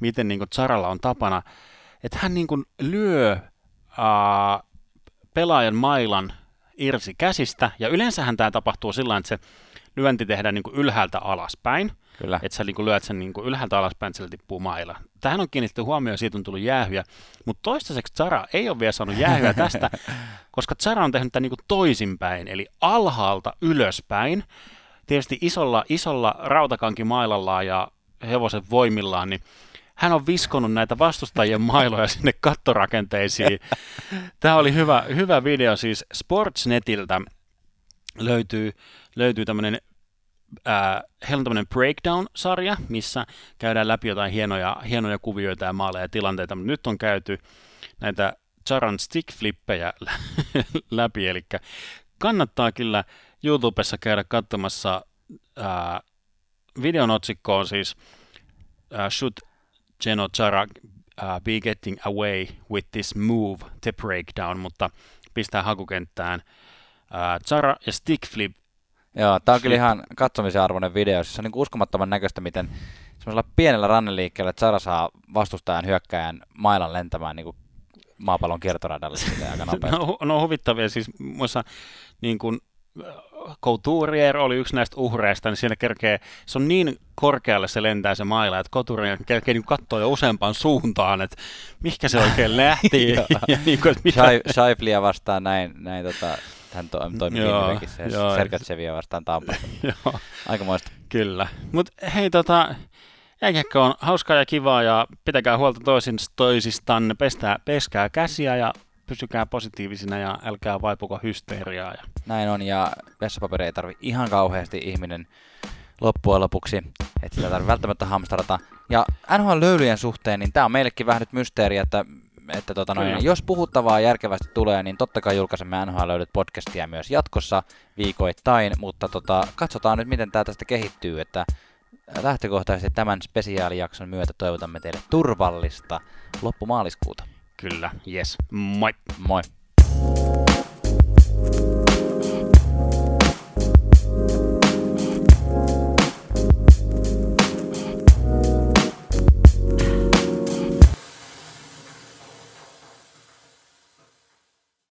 miten niin Zaralla on tapana, että hän niin lyö uh, pelaajan mailan irsi käsistä, ja yleensähän tämä tapahtuu sillä että se lyönti tehdään niin ylhäältä alaspäin, Kyllä. Että sä niin lyöt sen niin ylhäältä alaspäin, että tippuu mailla. Tähän on kiinnitetty huomioon, siitä on tullut jäähyjä, mutta toistaiseksi Zara ei ole vielä saanut jäähyä tästä, koska Zara on tehnyt tämän niin toisinpäin, eli alhaalta ylöspäin. Tietysti isolla, isolla rautakankimailalla ja hevosen voimillaan, niin hän on viskonut näitä vastustajien mailoja sinne kattorakenteisiin. Tämä oli hyvä, hyvä video siis Sportsnetiltä löytyy, löytyy tämmöinen äh, tämmöinen breakdown-sarja, missä käydään läpi jotain hienoja, hienoja kuvioita ja maaleja ja tilanteita, mutta nyt on käyty näitä Charan stick-flippejä läpi, eli kannattaa kyllä YouTubessa käydä katsomassa äh, videon otsikko on siis äh, Should Geno Chara uh, be getting away with this move, the breakdown, mutta pistää hakukenttään Chara ja stick flip Joo, tämä on kyllä ihan katsomisen arvoinen video. Se on niin uskomattoman näköistä, miten semmoisella pienellä ranneliikkeellä Zara saa vastustajan hyökkäjän mailan lentämään niin kuin maapallon kiertoradalle aika nopeasti. no, no huvittavia siis muissa niin kuin Couturier oli yksi näistä uhreista, niin siinä kerkee, se on niin korkealle se lentää se maila, että Couturier kerkee niin katsoa jo useampaan suuntaan, että mihinkä se oikein lähti. ja niin kuin, että mitä... Vastaan näin, näin tota, hän to, toimi viime se Sergatsevia vastaan Tampassa. Aikamoista. Kyllä. Mutta hei, tota, jääkiekko on hauskaa ja kivaa ja pitäkää huolta toisin, toisistanne, pestää, peskää käsiä ja pysykää positiivisina ja älkää vaipuko hysteriaa. Ja... Näin on, ja vessapaperi ei tarvi ihan kauheasti ihminen loppujen lopuksi, että sitä tarvitse välttämättä hamstrata. Ja NHL-löylyjen suhteen, niin tämä on meillekin vähän nyt mysteeri, että, että tota noin, jos puhuttavaa järkevästi tulee, niin totta kai julkaisemme NHL löydät podcastia myös jatkossa viikoittain, mutta tota, katsotaan nyt, miten tämä tästä kehittyy, että lähtökohtaisesti tämän spesiaalijakson myötä toivotamme teille turvallista loppumaaliskuuta. Kyllä, yes. Moi. Moi. thank you